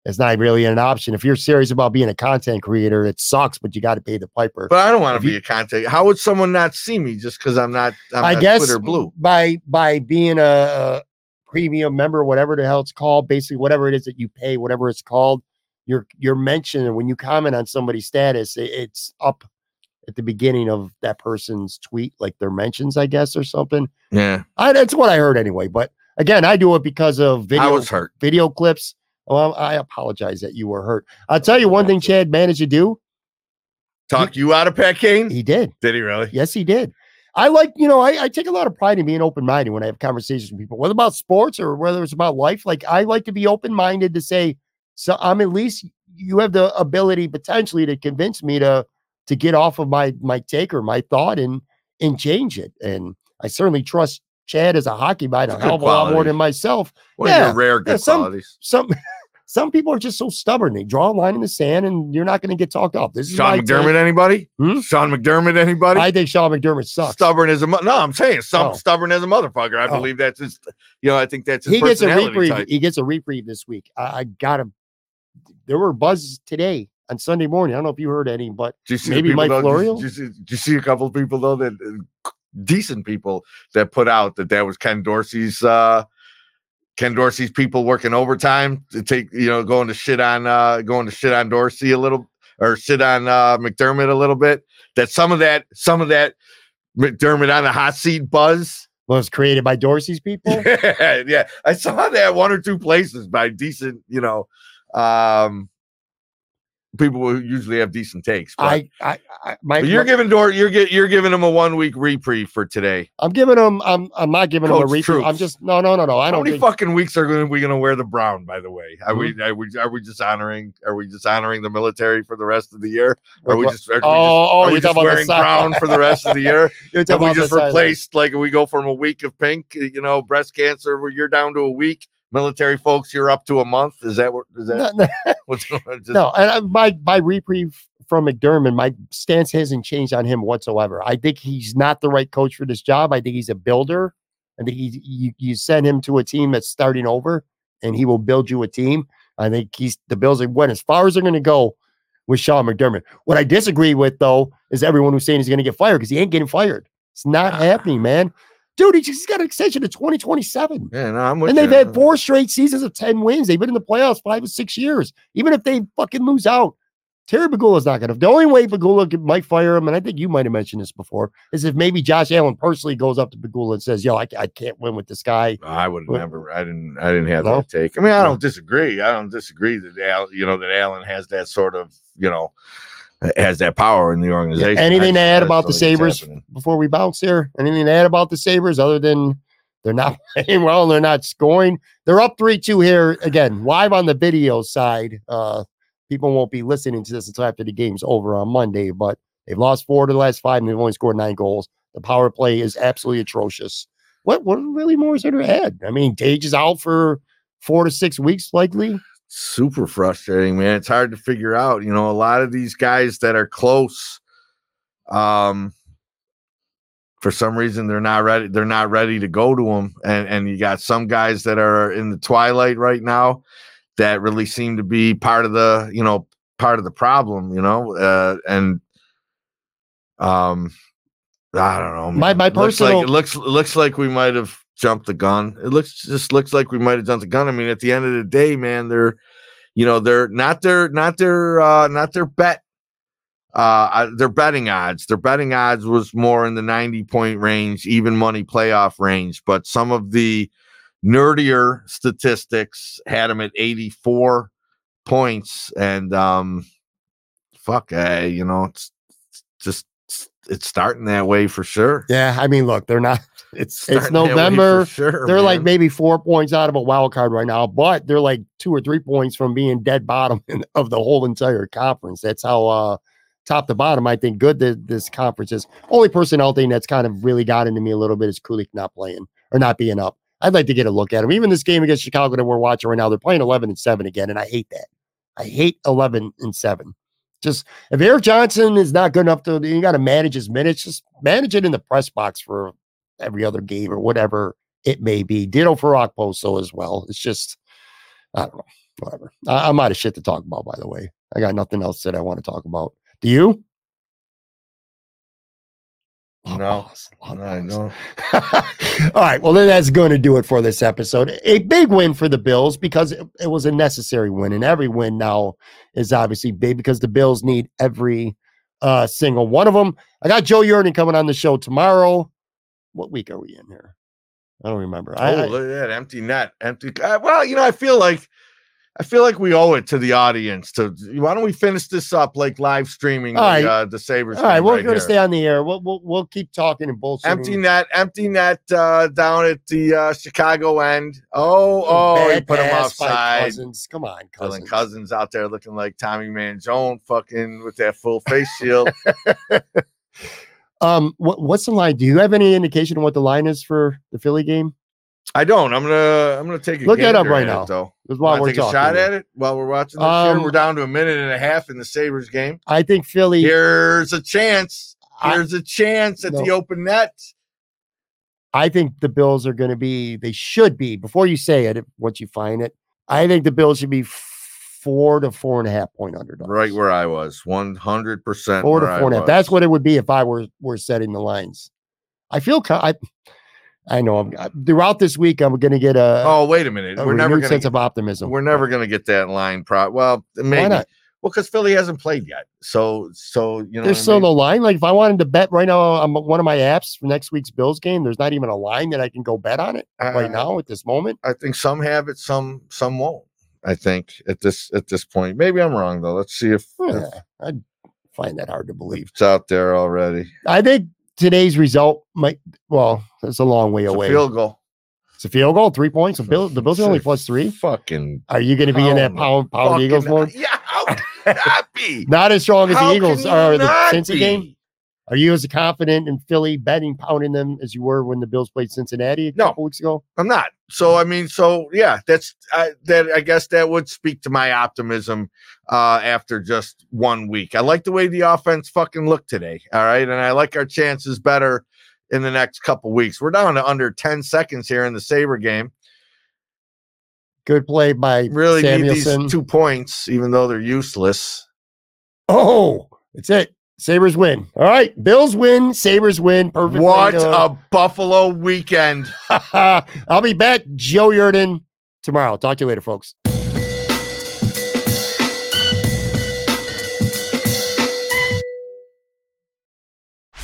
It's not really an option. If you're serious about being a content creator, it sucks, but you got to pay the piper. But I don't want to be you- a content. How would someone not see me just because I'm not? I'm I not guess Twitter blue. by by being a, premium member, whatever the hell it's called, basically whatever it is that you pay, whatever it's called, you're you're mentioned when you comment on somebody's status, it- it's up at the beginning of that person's tweet, like their mentions, I guess, or something. Yeah, I, that's what I heard anyway. But again, I do it because of video I was hurt. video clips. Well, I apologize that you were hurt. I'll tell you one thing Chad managed to do. Talk you out of Pat Kane? He did. Did he really? Yes, he did. I like, you know, I, I take a lot of pride in being open minded when I have conversations with people, whether about sports or whether it's about life. Like, I like to be open minded to say, so I'm at least you have the ability potentially to convince me to to get off of my my take or my thought and and change it. And I certainly trust Chad is a hockey mind a hell of a lot more than myself. One Yeah, rare good some- qualities. Some some people are just so stubborn. They draw a line in the sand and you're not going to get talked off. This is Sean McDermott, take. anybody? Hmm? Sean McDermott, anybody? I think Sean McDermott sucks. Stubborn as a mo- no, I'm saying some Oh. stubborn as a motherfucker. I Oh. believe that's his. You know, I think that's he gets a reprieve. type. He gets a reprieve this week. I, I got him. There were buzzes today on Sunday morning. I don't know if you heard any, but Do you see maybe Mike though, Florio? Do you, see, you see a couple of people though that uh, decent people that put out that that was Ken Dorsey's uh Ken Dorsey's people working overtime to take you know going to shit on uh going to shit on Dorsey a little or shit on uh McDermott a little bit. That some of that some of that McDermott on the hot seat buzz. was created by Dorsey's people. yeah, yeah. I saw that one or two places by decent, you know, um people will usually have decent takes. But, I, I, I my, but you're my- giving Dort, you're get, you're giving him a one week reprieve for today. I'm giving him. I'm. I'm not giving him a Coach repeat. I'm just. No, no, no, no. I How don't How many think. Mm-hmm. fucking weeks are gonna, we going to wear the brown? By the way, are we are we are we just honoring are we just honoring the military for the rest of the year? Are we just are we Oh, just, oh, are we just talking about the wearing brown for the rest of the year? You're Have we just replaced like we go from a week of pink, you know, breast cancer where you're down to a week. Military folks, you're up to a month. Is that what is that? No, no, what's just, no, and I, my my reprieve from McDermott, my stance hasn't changed on him whatsoever. I think he's not the right coach for this job. I think he's a builder. I think he you, you send him to a team that's starting over, and he will build you a team. I think he's the Bills went as far as they're going to go with Sean McDermott. What I disagree with though is everyone who's saying he's going to get fired because he ain't getting fired. It's not ah. happening, man. Dude, he's got an extension to 2027. Yeah, no, I'm with And they've you. had four straight seasons of 10 wins. They've been in the playoffs five or six years. Even if they fucking lose out, Terry Pegula's not going to. The only way Pegula might fire him, and I think you might have mentioned this before, is if maybe Josh Allen personally goes up to Pegula and says, Yo, I, I can't win with this guy. I would never. I didn't. I didn't have No? that take. I mean, I don't disagree. I don't disagree that Al, you know, that Allen has that sort of, you know, has that power in the organization. I Anything to add about the just don't think it's Sabres before we bounce here? Anything to add about the Sabres other than they're not playing well and they're not scoring? They're up 3 2 here again, live on the video side. Uh, people won't be listening to this until after the game's over on Monday, but they've lost four to the last five and they've only scored nine goals. The power play is absolutely atrocious. What what really more is there to add? I mean, Tage is out for four to six weeks, likely. Super frustrating, man. It's hard to figure out. You know, a lot of these guys that are close, um, for some reason they're not ready. They're not ready to go to them, and and you got some guys that are in the twilight right now that really seem to be part of the you know part of the problem. You know, uh, and um, I don't know. My- man. my It looks like personal- it looks looks like we might have jumped the gun. It looks just looks like we might have jumped the gun. I mean, at the end of the day, man, they're you know they're not their not their uh not their bet uh their betting odds their betting odds was more in the 90 point range even money playoff range but some of the nerdier statistics had them at 84 points and um fuck uh, you know it's, it's just it's starting that way for sure Yeah, I mean, look, they're not. It's it's Starting that way for November. sure They're like maybe four points out of a wild card right now, but they're like two or three points from being dead bottom in, of the whole entire conference. That's how uh top to bottom I think good that this conference is. Only personnel thing that's kind of really got into me a little bit is Kulich not playing or not being up. I'd like to get a look at him. Even this game against Chicago that we're watching right now, they're playing 11 and 7 again, and I hate that. I hate 11 and 7. Just if Erik Johnson is not good enough to, you got to manage his minutes, just manage it in the press box for every other game or whatever it may be. Ditto for Okposo as well. It's just, I don't know, whatever. I, I'm out of shit to talk about, by the way. I got nothing else that I want to talk about. Do you? No. I know. All right. Well, then that's going to do it for this episode. A big win for the Bills because it, it was a necessary win, and every win now is obviously big because the Bills need every uh, single one of them. I got Joe Yurden coming on the show tomorrow. What week are we in here? I don't remember. I, oh, I- look at that empty net, empty. Uh, well, you know, I feel like, I feel like we owe it to the audience to. Why don't we finish this up like live streaming All the, uh, the Sabres? all right, we're right going to here. stay on the air. We'll we'll, we'll keep talking and bullshitting. Empty net, empty net uh, down at the uh, Chicago end. Oh, oh, he Bad put him offside. Cousins. Come on, Cousins. Cousins out there looking like Tommy Manzone, fucking with that full face shield. Um, what, what's the line? Do you have any indication of what the line is for the Philly game? I don't. I'm gonna. I'm gonna take a Look that up right it, now. though. Why Wanna we're take a talking. shot at it while we're watching this. Um. We're down to a minute and a half in the Sabres game. I think Philly. Here's a chance. I- Here's a chance at the open net. I think the Bills are going to be. They should be. Before you say it, once you find it, I think the Bills should be four to four and a half point underdogs. Right where I was, one hundred percent. four to four and a half. That's what it would be if I were were setting the lines. I feel. I. I know. I'm I- throughout this week. I'm going to get a, Oh wait a minute. a we're never gonna. sense of optimism. We're never gonna get that line. Pro. Well, Why maybe. not? Well, because Philly hasn't played yet. So, so you know. There's what I still mean? no line. Like if I wanted to bet right now on one of my apps for next week's Bills game, there's not even a line that I can go bet on it right Uh, now at this moment. I think some have it, some some won't. I think at this at this point. Maybe I'm wrong though. Let's see if, Yeah, if I'd find that hard to believe. it's out there already. I think today's result might. Well, it's a long way It's a away. field goal. It's a field goal, three points. The Bill, the Bills are only plus three. Fucking Are you going to be in that pound pound Eagles mode? Yeah, how not be? Not as strong as How the Eagles are the Cincy game. Are you as confident in Philly betting pounding them as you were when the Bills played Cincinnati a No. couple weeks ago? I'm not. So I mean, so yeah, that's I, that. I guess that would speak to my optimism uh, after just one week. I like the way the offense fucking looked today. All right, and I like our chances better in the next couple weeks. We're down to under ten seconds here in the Saber game. Good play by Really Samuelsson. need these two points, even though they're useless. oh, that's it. Sabres win. All right. Bills win. Sabres win. Perfect. What a Buffalo weekend! I'll be back, Joe Yurden, tomorrow. Talk to you later, folks.